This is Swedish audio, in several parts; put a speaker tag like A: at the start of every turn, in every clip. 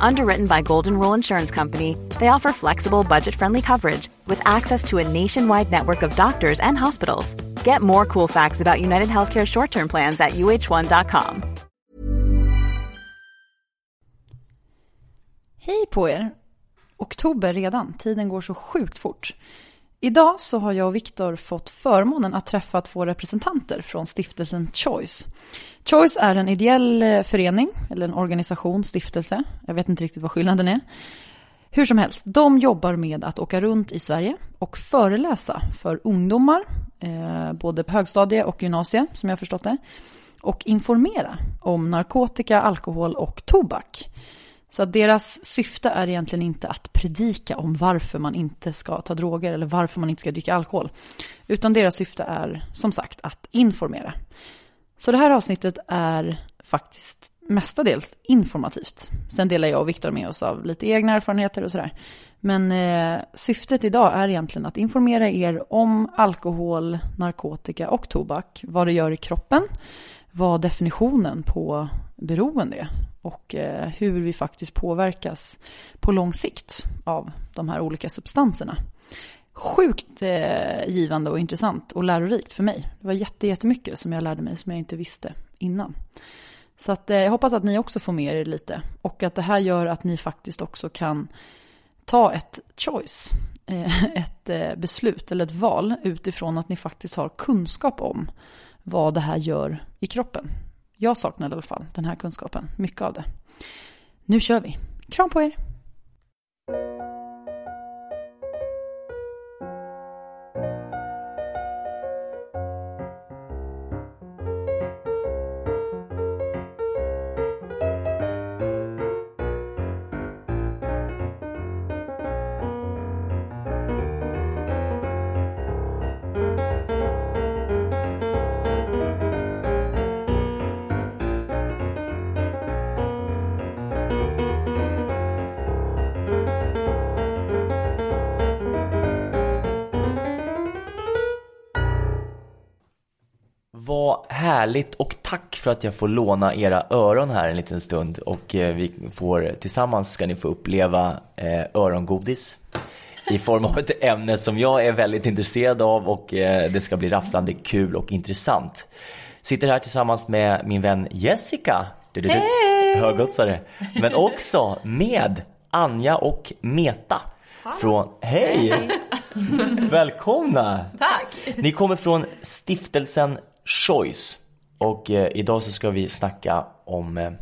A: Underwritten by Golden Rule Insurance Company, they offer flexible, budget-friendly coverage with access to a nationwide network of doctors and hospitals. Get more cool facts about United Healthcare short-term plans at uh1.com.
B: Hej på er! Oktober redan, tiden går så sjukt fort. Idag så har jag och Viktor fått förmånen att träffa två representanter från stiftelsen Choice. Choice är en ideell eh, förening, eller en organisation, stiftelse. Jag vet inte riktigt vad skillnaden är. Hur som helst, de jobbar med att åka runt i Sverige och föreläsa för ungdomar, eh, både på högstadie och gymnasie, som jag har förstått det, och informera om narkotika, alkohol och tobak. Så att deras syfte är egentligen inte att predika om varför man inte ska ta droger eller varför man inte ska dricka alkohol. Utan deras syfte är som sagt att informera. Så det här avsnittet är faktiskt mestadels informativt. Sen delar jag och Viktor med oss av lite egna erfarenheter och sådär. Men eh, syftet idag är egentligen att informera er om alkohol, narkotika och tobak. Vad det gör i kroppen, vad definitionen på beroende är och eh, hur vi faktiskt påverkas på lång sikt av de här olika substanserna. Sjukt eh, givande och intressant och lärorikt för mig. Det var jättemycket som jag lärde mig som jag inte visste innan. Så att, eh, jag hoppas att ni också får med er lite och att det här gör att ni faktiskt också kan ta ett choice, ett beslut eller ett val utifrån att ni faktiskt har kunskap om vad det här gör i kroppen. Jag saknade i alla fall den här kunskapen, mycket av det. Nu kör vi. Kram på er!
C: Härligt och tack för att jag får låna era öron här en liten stund och eh, vi får tillsammans ska ni få uppleva eh, örongodis i form av ett ämne som jag är väldigt intresserad av och eh, det ska bli rafflande kul och intressant. Sitter här tillsammans med min vän Jessica,
B: Hej!
C: högoddsare, men också med Anja och Meta. Från, hej! Välkomna!
D: Tack!
C: Ni kommer från stiftelsen Choice och eh, idag så ska vi snacka om eh,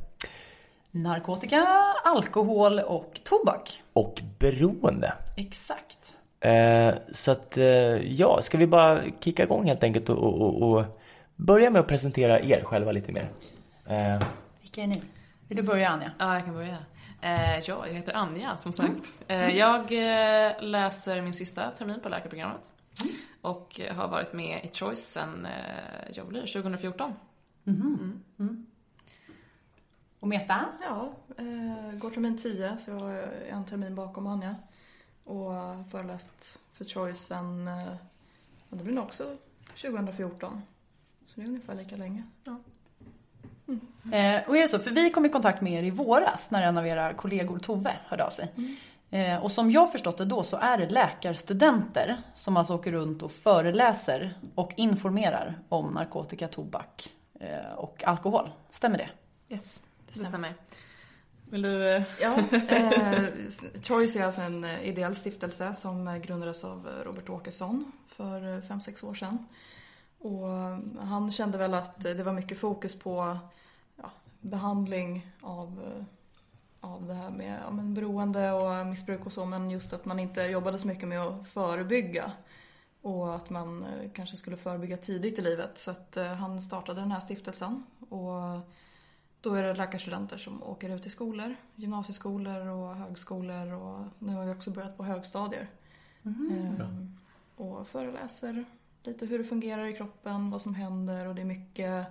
B: Narkotika, alkohol och tobak.
C: och beroende.
B: Exakt.
C: Eh, så att eh, ja, ska vi bara kicka igång helt enkelt och, och, och, och börja med att presentera er själva lite mer. Eh,
B: Vilka är ni? Vill du börja Anja?
D: Ja, jag kan börja. Eh, ja, jag heter Anja som sagt. Eh, jag eh, läser min sista termin på läkarprogrammet. Och har varit med i Choice sen, eh, jag blir 2014.
B: Och Meta?
E: Ja, eh, går termin 10 så jag har en termin bakom Anja. Och har föreläst för Choice sen, eh, ja, det blir nog också 2014. Så det är ungefär lika länge. Ja.
B: Eh, och är det så, för vi kom i kontakt med er i våras när en av era kollegor, Tove, hörde av sig. Eh, och som jag förstått det då så är det läkarstudenter som alltså åker runt och föreläser och informerar om narkotika, tobak eh, och alkohol. Stämmer det?
E: Yes,
D: Det stämmer. Vill du... eh,
E: Ja, eh, Choice är alltså en ideell stiftelse som grundades av Robert Åkesson för 5-6 år sedan. Och han kände väl att det var mycket fokus på ja, behandling av, av det här med ja, men beroende och missbruk och så men just att man inte jobbade så mycket med att förebygga. Och att man eh, kanske skulle förebygga tidigt i livet. Så att eh, han startade den här stiftelsen. Och då är det läkarstudenter som åker ut i skolor, gymnasieskolor och högskolor och nu har vi också börjat på högstadier. Ehm, och föreläser lite hur det fungerar i kroppen, vad som händer och det är mycket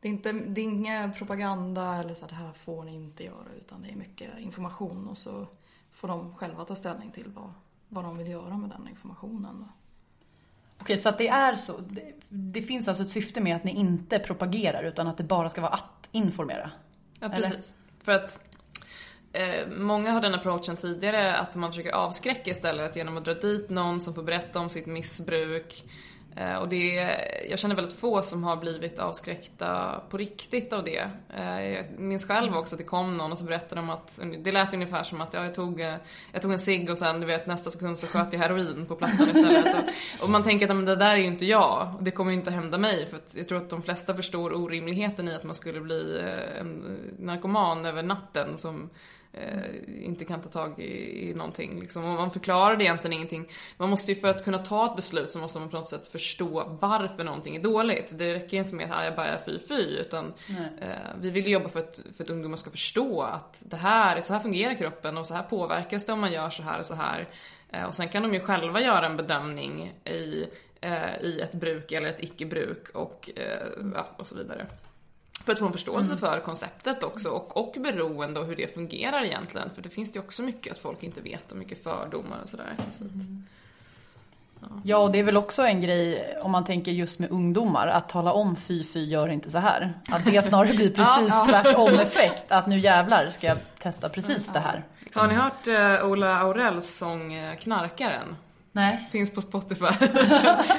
E: det är, inte, det är ingen propaganda eller så att det här får ni inte göra utan det är mycket information och så får de själva ta ställning till vad, vad de vill göra med den informationen.
B: Okej, så att det är så. Det, det finns alltså ett syfte med att ni inte propagerar utan att det bara ska vara att informera.
D: Ja,
B: Eller?
D: precis. För att eh, många har den approachen tidigare att man försöker avskräcka istället genom att dra dit någon som får berätta om sitt missbruk. Eh, och det, jag känner väldigt få som har blivit avskräckta på riktigt av det. Eh, jag minns själv också att det kom någon och så berättade de att, det lät ungefär som att ja, jag, tog, eh, jag tog en cigg och sen du vet nästa sekund så sköt jag heroin på plattan istället. Och, och man tänker att men, det där är ju inte jag, och det kommer ju inte hända mig. För jag tror att de flesta förstår orimligheten i att man skulle bli en narkoman över natten som eh, inte kan ta tag i, i någonting. Liksom. Och man förklarar egentligen ingenting. Man måste ju för att kunna ta ett beslut så måste man på något sätt förstå varför någonting är dåligt. Det räcker inte med att jag bara är fy fy utan eh, vi vill ju jobba för att, för att ungdomar ska förstå att det här, så här fungerar kroppen och så här påverkas det om man gör så här och så här. Eh, och sen kan de ju själva göra en bedömning i, eh, i ett bruk eller ett icke-bruk och, eh, ja, och så vidare. För att få en förståelse för konceptet också och, och beroende och hur det fungerar egentligen. För det finns det ju också mycket att folk inte vet och mycket fördomar och sådär. Så att,
B: Ja, och det är väl också en grej om man tänker just med ungdomar, att tala om fy fy gör inte så här. Att det snarare blir precis tvärtom effekt, att nu jävlar ska jag testa precis det här.
D: Har ni hört eh, Ola Aurells sång eh, Knarkaren?
B: Nej.
D: Finns på Spotify.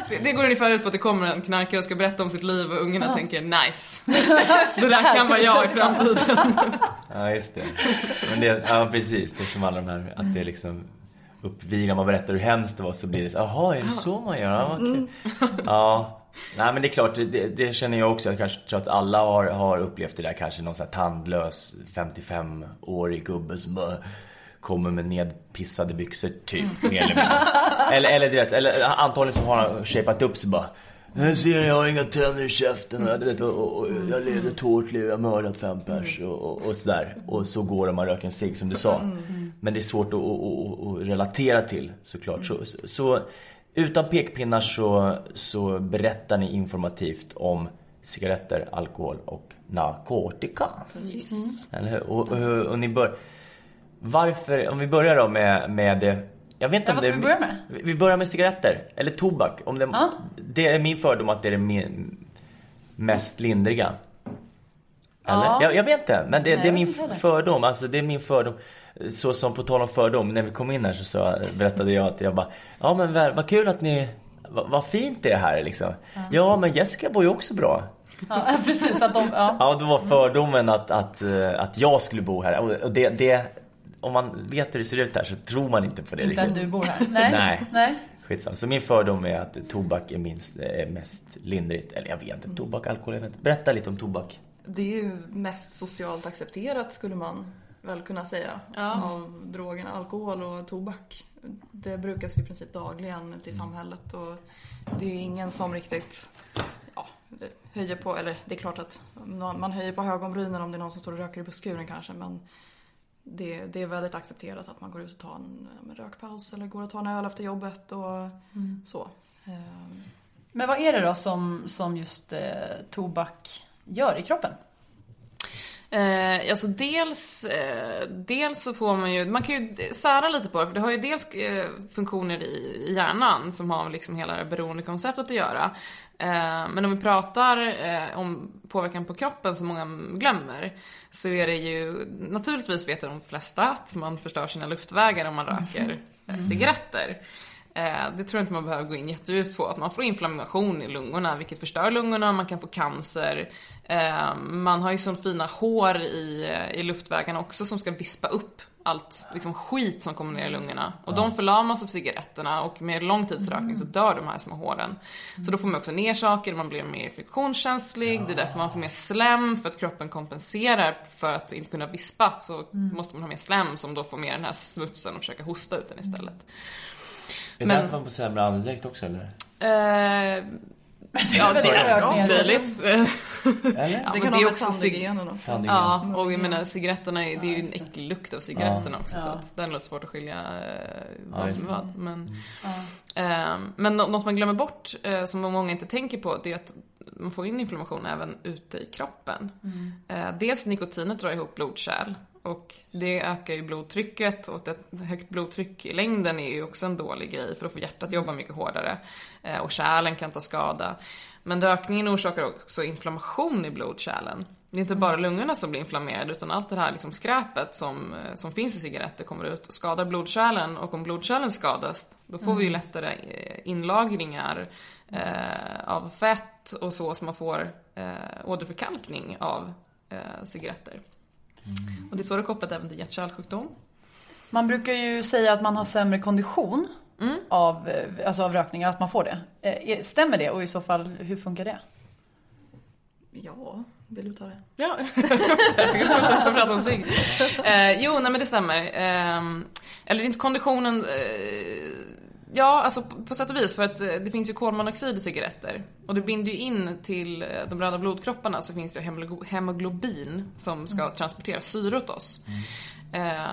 D: det, det går ungefär ut på att det kommer en knarkare och ska berätta om sitt liv och ungarna tänker nice. det där kan vara jag i framtiden.
C: Ja, just det. Men det ja, precis. Det är som alla de här, att det är liksom uppviglar. Man berättar hur hemskt det var så blir det så, jaha, är det så man gör? Ja, vad kul. Ja. Nej men det är klart, det, det känner jag också. Jag kanske tror att alla har, har upplevt det där kanske. Någon sån här tandlös 55-årig gubbe som bara kommer med nedpissade byxor typ. Mer eller mindre. Eller, eller, du vet, eller antagligen så har han shapat upp sig bara. Jag ser jag har inga tänder i käften och, vet, och, och, och jag leder ett hårt liv, jag har mördat fem pers och, och, sådär. Och så går det om man röker en cigg som du sa. Men det är svårt att, att, att, relatera till såklart. Så, så, så utan pekpinnar så, så berättar ni informativt om cigaretter, alkohol och narkotika. Eller hur? Och, och, och ni bör... Varför, om vi börjar då med, med det jag vet inte
B: Ja,
C: om
B: vad
C: det
B: ska vi börja med?
C: Vi- börjar med cigaretter, eller tobak. Om det,
B: Ja.
C: det är min fördom att det är det me- mest lindriga. Eller?
B: Ja.
C: Jag, jag vet inte, men det,
B: Nej,
C: det är min fördom. Alltså det är min fördom. Så som på tal om fördom, när vi kom in här så sa, berättade jag att jag bara Ja men vad, vad kul att ni vad, vad fint det är här liksom. Ja. men Jessica bor ju också bra.
B: Ja, precis, att de, ja.
C: Ja, det var fördomen att, att, eh, att jag skulle bo här. Och det, det, om man vet hur det ser ut här så tror man inte på det
B: Inte att du bor här. Nej.
C: Nej.
B: Nej.
C: Skitsamma. Så min fördom är att tobak är minst, är mest lindrigt. Eller jag vet inte, tobak, alkohol, jag vet inte. Berätta lite om tobak.
E: Det är ju mest socialt accepterat skulle man väl kunna säga.
D: Ja.
E: Av drogerna, alkohol och tobak. Det brukas ju i princip dagligen ute i samhället och det är ingen som riktigt ja, höjer på, eller det är klart att man höjer på ögonbrynen om det är någon som står och röker i busskuren kanske men det, det är väldigt accepterat att man går ut och tar en, en rökpaus eller går och tar en öl efter jobbet och så. Ehm,
B: Men vad är det då som, som just eh, tobak gör i kroppen?
D: Eh, alltså dels, eh, dels så får man ju, man kan ju sära lite på det, för det har ju dels eh, funktioner i, i hjärnan som har liksom hela det beroendekonceptet att göra. Eh, men om vi pratar eh, om påverkan på kroppen som många glömmer, så är det ju, naturligtvis vet de flesta att man förstör sina luftvägar om man röker eh, cigaretter. Eh, det tror jag inte man behöver gå in jättedjupt på. Att man får inflammation i lungorna, vilket förstör lungorna, man kan få cancer. Eh, man har ju så fina hår i, i luftvägarna också som ska vispa upp allt liksom, skit som kommer ner i lungorna. Och de förlamas av cigaretterna och med långtidsrökning så dör de här små håren. Så då får man också ner saker, man blir mer infektionskänslig, det är därför man får mer slem för att kroppen kompenserar för att inte kunna vispa. Så måste man ha mer slem som då får mer den här smutsen och försöka hosta ut den istället.
C: Är det
D: Men-
C: därför man får sämre andedräkt också eller?
D: Eh, ja, det är bra möjligt.
C: Eller?
D: Ja,
E: det
D: men
E: kan
D: det
E: ha
D: är också
E: tandhygienen också.
D: Ja, och jag menar cigaretterna, är, det är ju en äcklig lukt av cigaretterna också så
B: Ja.
D: att den är lite svårt att skilja eh,
C: Ja,
D: vad
C: just
D: som är vad. Men, Ehm, men nå- något man glömmer bort, eh, som många inte tänker på, det är att man får in inflammation även ute i kroppen. Eh, dels nikotinet drar ihop blodkärl och det ökar ju blodtrycket och ett högt blodtryck i längden är ju också en dålig grej för då får hjärtat jobba mycket hårdare eh, och kärlen kan ta skada. Men rökningen orsakar också inflammation i blodkärlen. Det är inte bara lungorna som blir inflammerade utan allt det här liksom skräpet som, eh, som finns i cigaretter kommer ut och skadar blodkärlen och om blodkärlen skadas då får vi ju lättare eh, inlagringar eh, av fett och så som man får eh, åderförkalkning av eh, cigaretter. Och det är så det är kopplat även till hjärt-kärlsjukdom.
B: Man brukar ju säga att man har sämre kondition av, eh, alltså av rökning, att man får det. Eh, Stämmer det och i så fall hur funkar det?
E: Ja, vill du ta det?
D: Ja, jag kan fortsätta prata om cigg. Eh, jo, nej men det stämmer. Eh, eller inte konditionen... Eh, ja, alltså på, sätt och vis. För att eh, det finns ju kolmonoxid i cigaretter. Och det binder ju in till eh, de röda blodkropparna så finns det ju hemoglo- hemoglobin som ska transportera syre åt oss. Eh,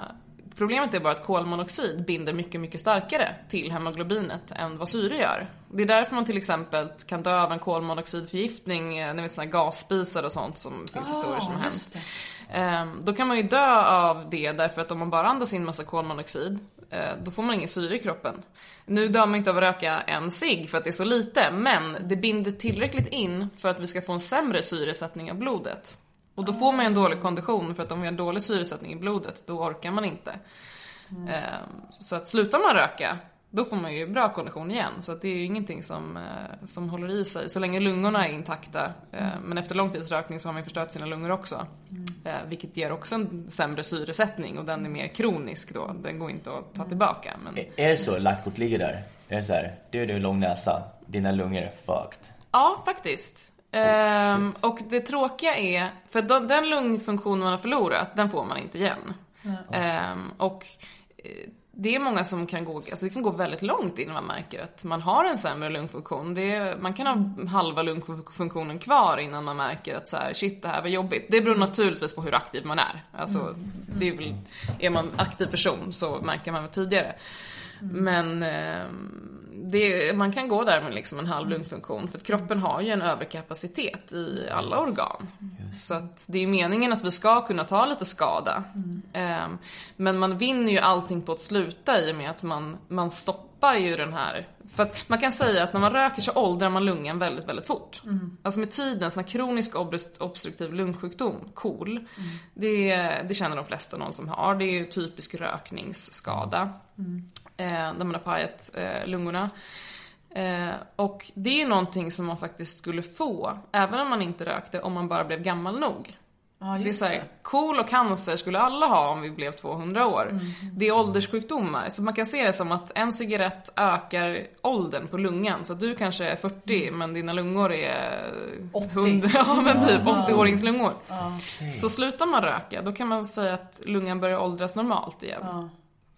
D: Problemet är bara att kolmonoxid binder mycket, mycket starkare till hemoglobinet än vad syre gör. Det är därför man till exempel kan dö av en kolmonoxidförgiftning, eh, ni vet här gasspisar och sånt som finns historier som har hänt. Ehm, Då kan man ju dö av det därför att om man bara andas in massa kolmonoxid, då får man ingen syre i kroppen. Nu dör man inte av att röka en cigg för att det är så lite, men det binder tillräckligt in för att vi ska få en sämre syresättning av blodet. Och då får man en dålig kondition för att om vi har en dålig syresättning i blodet, då orkar man inte. Ehm, Så att slutar man röka, då får man ju bra kondition igen. Så att det är ju ingenting som, eh, som håller i sig. Så länge lungorna är intakta. eh, Men efter lång tids rökning så har man ju förstört sina lungor också. Eh, Vilket ger också en sämre syresättning och den är mer kronisk då. Den går inte att ta tillbaka. Men...
C: Är- det så? Lagt kort ligger där? Är det så här, du, du har lång näsa, dina lungor är fucked.
D: Ja, faktiskt. Ehm, och det tråkiga är, för de- den lungfunktion man har förlorat, den får man inte igen. Ehm, och eh, det är många som kan gå, alltså det kan gå väldigt långt innan man märker att man har en sämre lungfunktion. Det är, man kan ha halva lungfunktionen kvar innan man märker att så här, shit det här var jobbigt. Det beror naturligtvis på hur aktiv man är. Alltså, det är, väl, är man aktiv person så märker man väl tidigare. Men ehm, det, man kan gå där med liksom en halv lungfunktion för att kroppen har ju en överkapacitet i alla organ. Så att det är meningen att vi ska kunna ta lite skada. Ehm, men man vinner ju allting på att sluta i och med att man, man stoppar ju den här... För att man kan säga att när man röker så åldrar man lungan väldigt, väldigt fort. Alltså med tiden, sån här kronisk obstruk- obstruktiv lungsjukdom, KOL, det, det känner de flesta någon som har. Det är ju typisk rökningsskada. Eh, där man har pajat eh, lungorna. Eh, och det är någonting som man faktiskt skulle få, även om man inte rökte, om man bara blev gammal nog.
B: Ja,
D: det är
B: just
D: så här, KOL och cancer skulle alla ha om vi blev 200 år. Det är ålderssjukdomar, så man kan se det som att en cigarett ökar åldern på lungan. Så att du kanske är 40 men dina lungor är
B: 80.
D: 100, ja men typ 80-åringslungor. Så slutar man röka, då kan man säga att lungan börjar åldras normalt igen.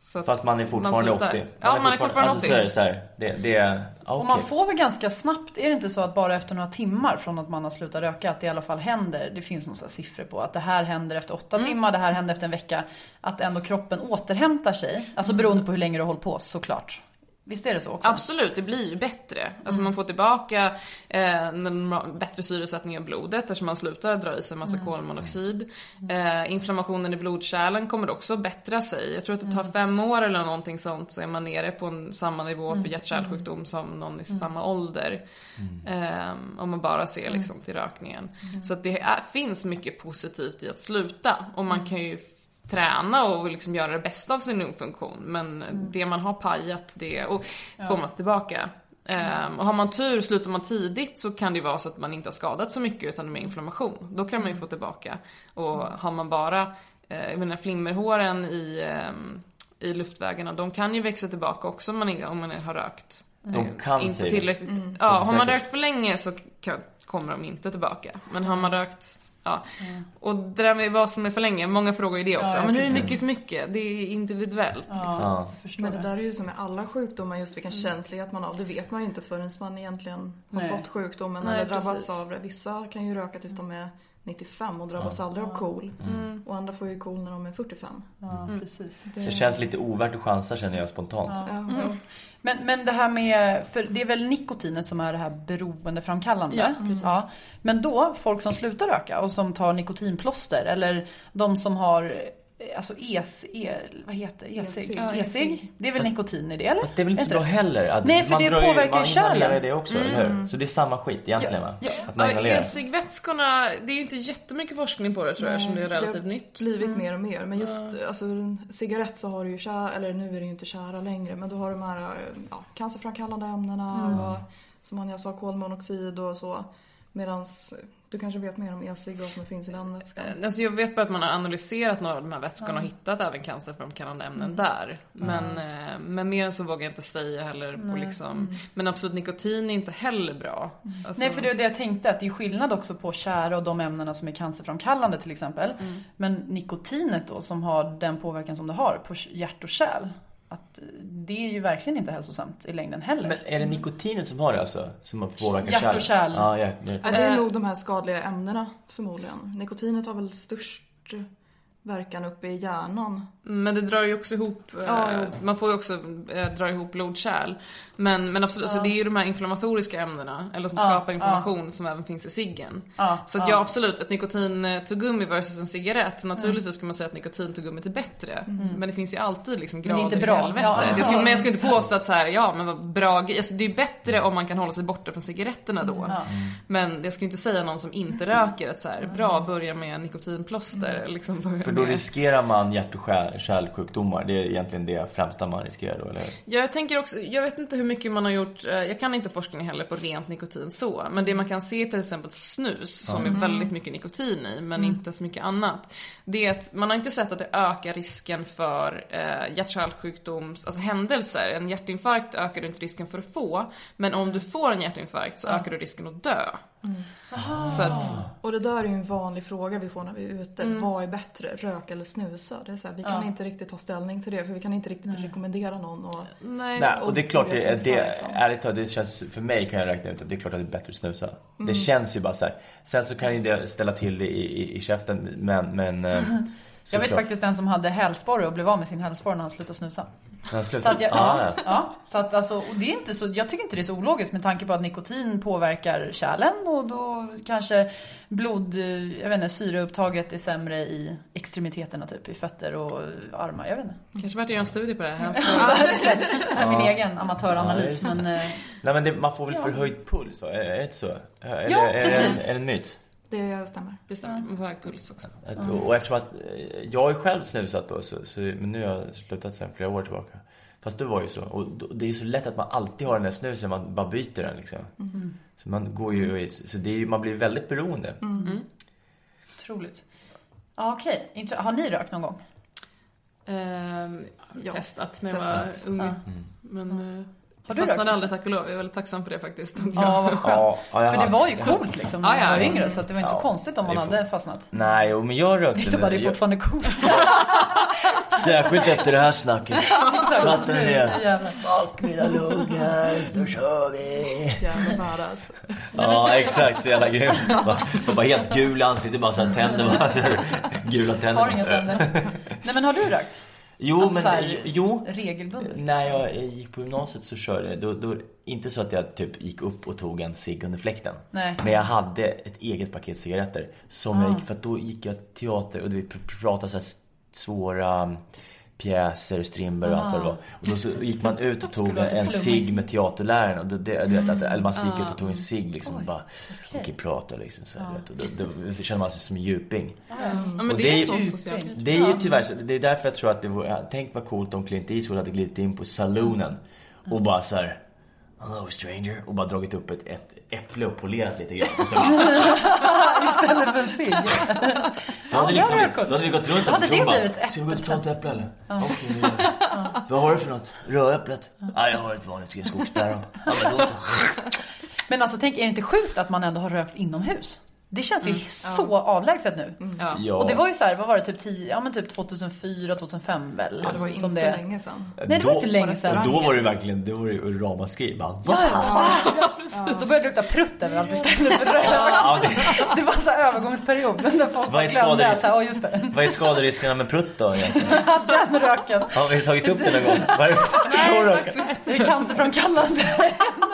D: Så att
C: Fast man är fortfarande
D: slutar.
C: 80.
D: Ja, man är fortfarande
C: alltså,
D: 80.
C: Så är det, så här, det, det är... ja,
B: Och man får väl ganska snabbt, är det inte så att bara efter några timmar från att man har slutat röka att det i alla fall händer, det finns några siffror på att det här händer efter åtta
D: Mm.
B: timmar, det här händer efter en vecka, att ändå kroppen återhämtar sig. Alltså beroende på hur länge du har hållit på såklart. Visst är det så också?
D: Absolut, det blir ju bättre. Alltså man får tillbaka eh, en bättre syresättning av blodet eftersom man slutar dra i sig en massa kolmonoxid. Eh, inflammationen i blodkärlen kommer också bättra sig. Jag tror att det tar fem år eller någonting sånt så är man nere på en, samma nivå för hjärt-kärlsjukdom som någon i samma ålder. Eh, om man bara ser liksom till rökningen. Så att det är, finns mycket positivt i att sluta och man kan ju träna och liksom göra det bästa av sin lungfunktion. Men det man har pajat, det och får man tillbaka. Ehm, och har man tur, slutar man tidigt så kan det ju vara så att man inte har skadat så mycket utan det är mer inflammation. Då kan man ju få tillbaka. Och har man bara, eh, jag menar flimmerhåren i, ehm, i luftvägarna, de kan ju växa tillbaka också om man, inte- om man har rökt.
C: De
D: Eh,
C: kan,
D: inte tillräckligt.
E: Mm.
D: Ja, har man rökt för länge så kan, kommer de inte tillbaka. Men har man rökt Ja. Och det där med vad som är för länge, många frågar ju det också.
B: Ja,
D: men hur är mycket för mycket? Det är individuellt. Liksom.
C: Ja.
B: Förstår
E: Men det
B: det.
E: där är ju som med alla sjukdomar, just vilken känslighet man har. Det vet man ju inte förrän man egentligen har
B: Nej.
E: fått sjukdomen
D: Nej,
E: eller drabbats
D: precis.
E: av det. Vissa kan ju röka tills de är 95 och drabbas aldrig av KOL.
D: Mm.
E: Och andra får ju KOL när de är 45.
B: Ja, precis.
C: Det känns lite ovärt att chansa känner jag spontant.
E: Ja.
B: Men, men det här med, för det är väl nikotinet som är det här beroendeframkallande?
D: Ja, precis.
B: Men då, folk som slutar röka och som tar nikotinplåster eller de som har Alltså EC, e, vad heter det? E-cigg.
D: Ja,
B: E-cigg? Det är väl nikotin i det eller?
C: Fast det är väl inte så bra heller? Att
B: Nej, för
C: man
B: det
C: drar
B: påverkar ju kärlen.
C: det också, eller hur? Så det är samma skit egentligen va?
B: Ja.
C: Att man
D: Ja,
C: inhalerar.
D: e-ciggvätskorna, det är ju inte jättemycket forskning på det tror jag, som det är relativt
E: har
D: nytt.
E: blivit mer och mer. Men just alltså, en cigarett så har du ju kära, eller nu är det ju inte kära längre, men du har de här ja, cancerframkallande ämnena och som Anja sa, kolmonoxid och så. Medan du kanske vet mer om e-cigg och vad som finns i den vätskan.
D: Eh, Alltså jag vet bara att man har analyserat några av de här vätskorna och hittat även cancerframkallande ämnen där. Men, eh, men mer än så vågar jag inte säga heller. På liksom, Men absolut, nikotin är inte heller bra. Alltså,
B: Nej för det är det jag tänkte att det är skillnad också på tjära och de ämnena som är cancerframkallande till exempel. Men nikotinet då som har den påverkan som det har på hjärt och kärl. Att det är ju verkligen inte hälsosamt i längden heller.
C: Men är det nikotinet som har det alltså? Som har påverkat
B: Hjärt och kärl.
C: Ja, hjärt,
E: Ja, det är
D: Eh.
E: nog de här skadliga ämnena förmodligen. Nikotinet har väl störst verkan uppe i hjärnan.
D: Men det drar ju också ihop, eh,
E: Ja, jo.
D: man får ju också eh, dra ihop blodkärl. Men, men absolut, så det är ju de här inflammatoriska ämnena, eller som
B: Ja,
D: skapar inflammation, som även finns i ciggen.
B: Ja,
D: så att
B: ja.
D: ja, absolut, ett nikotintuggummi versus en cigarett, naturligtvis ska man säga att nikotintuggummet är bättre. Men det finns ju alltid liksom grader
B: inte
D: i
B: bra.
D: helvetet.
B: Ja.
D: Jag skulle, men jag skulle inte påstå att så här, ja men vad bra alltså, Det är ju bättre om man kan hålla sig borta från cigaretterna då.
B: Ja.
D: Men jag skulle inte säga någon som inte röker att så här, bra börja med nikotinplåster. Liksom börja
C: För då
D: med-
C: riskerar man hjärt och kärl- kärlsjukdomar. Det är egentligen det främsta man riskerar då, eller?
D: Ja, jag tänker också, jag vet inte hur mycket man har gjort, eh, jag kan inte forskning heller på rent nikotin så, men det man kan se till exempel snus, som är väldigt mycket nikotin i, men inte så mycket annat. Det är att man har inte sett att det ökar risken för eh, hjärt-kärlsjukdoms, alltså händelser. En hjärtinfarkt ökar du inte risken för att få, men om du får en hjärtinfarkt så ökar du risken att dö. Så att,
E: Och det där är ju en vanlig fråga vi får när vi är ute. Vad är bättre, röka eller snusa? Det är så här, vi kan inte riktigt ta ställning till det för vi kan inte riktigt rekommendera någon. Och,
D: nej.
C: Nej, och det är klart, det,
E: börja
C: det,
E: snusa, liksom.
C: ärligt talat, det känns, för mig kan jag räkna ut att det är klart att det är bättre att snusa.
B: Mm.
C: Det känns ju bara så här. Sen så kan ju det ställa till det i, i, i käften, men, men eh,
B: Jag vet
C: såklart.
B: faktiskt en som hade hälsporre och blev av med sin hälsporre när han slutade snusa.
C: När han
B: Så
C: slutar-
B: att jag,
C: Ah,
B: ja, ja, så att alltså, och det är inte så, jag tycker inte det är så ologiskt med tanke på att nikotin påverkar kärlen och då kanske blod, eh, jag vet inte, syreupptaget är sämre i extremiteterna typ, i fötter och armar, jag vet inte.
D: Kanske värt att göra en studie på det här.
B: Det är min egen amatöranalys
C: Ja,
B: men eh,
C: Nej men det, man får väl förhöjd puls, är det inte så? Eller,
B: Ja,
C: är,
B: precis.
C: Är, är det en myt?
E: Det stämmer.
D: Det stämmer, med hög puls också.
C: Att, och, och eftersom att eh, jag har ju själv snusat då, så, så, men nu har jag slutat sen flera år tillbaka. Fast det var ju så. Och det är så lätt att man alltid har den där snusen, man bara byter den liksom. Så man går ju, i- så det är ju, man blir väldigt beroende.
B: otroligt. Ja, okej. Intre- Har ni rökt någon gång?
D: Ehm,
E: Ja,
D: testat när jag
E: testat.
D: var ung.
B: Ja.
D: Men eh,
B: Har
D: jag
B: du
D: fastnade
B: rökt?
D: aldrig tack och lov. Jag är väldigt tacksam för det faktiskt.
B: Ja, vad skönt.
C: Ja, ja, jag
B: För det var ju
C: jag-
B: coolt liksom när
D: Ja,
B: man
D: ja,
B: var
D: ja.
B: yngre så att det var inte så konstigt om man hade fastnat.
C: Nej, jo, men jag rökte.
B: Det bara, det är
C: jag-
B: fortfarande coolt.
C: Särskilt efter det här snacket. Fattar ni det? Fuck mina lungor, då kör vi.
E: Jävla badass.
C: Ja, exakt. Så jävla grymt. Bara, bara helt gul i ansiktet, bara så här tänder. Bara, gula tänder.
B: Har inga tänder. Nej men har du rökt?
C: Jo,
B: Alltså
C: men
B: här,
C: jo.
B: Regelbundet?
C: När jag gick på gymnasiet så körde jag, då, då, inte så att jag typ gick upp och tog en cigg under fläkten.
B: Nej.
C: Men jag hade ett eget paket cigaretter. Som jag gick, för att då gick jag teater och vi pr- pratade så här svåra pjäser, Strindberg och allt vad det var. Och då så gick man ut och tog en cigg med teaterläraren. Och det, det, du vet, att, eller man gick ut och tog en cigg liksom och bara okej, prata liksom så här, vet, och då, då känner man sig som en djuping.
D: Men
C: Och
D: det,
C: det
D: är
C: ju- Det är ju tyvärr så, det är därför jag tror att det vore, tänk vad coolt om Clint Eastwood hade glidit in på saloonen och bara så här. Hello stranger och bara dragit upp ett, ett äpple och polerat lite grann. Och så,
B: Istället för en cigg.
C: då, hade
B: det
C: liksom, då hade vi gått runt
B: Då hade
C: och
B: det blivit ett
C: Ska vi gå ut och ta ett äpple eller? Okej, vi gör det. Vad har du för något? Rödäpplet? Ja, jag har ett vanligt skogspäron. Ja, men då så.
B: Men alltså tänk, är det inte sjukt att man ändå har rökt inomhus? Det känns ju så avlägset nu.
D: Ja.
C: Ja.
B: Och det var ju så här, vad var det, typ 10, ja men typ 2004, 2005 väl?
E: Ja, det var ju
B: som
E: inte
B: det...
E: länge sedan.
B: Nej, det var
C: Då-
B: inte länge sedan.
C: Och då var det verkligen, då var det ju ramaskri. Bara, va?
B: Ja, ja. Då började det lukta prutt överallt istället för.
C: Ja, det,
B: Det var så här övergångsperiod när folk
C: Vad är
B: glömde att, ja just det,
C: vad är skaderiskerna med prutt då egentligen?
B: den röken.
C: Har vi tagit upp det någon gång? Vad är det röken?
B: Det är cancerframkallande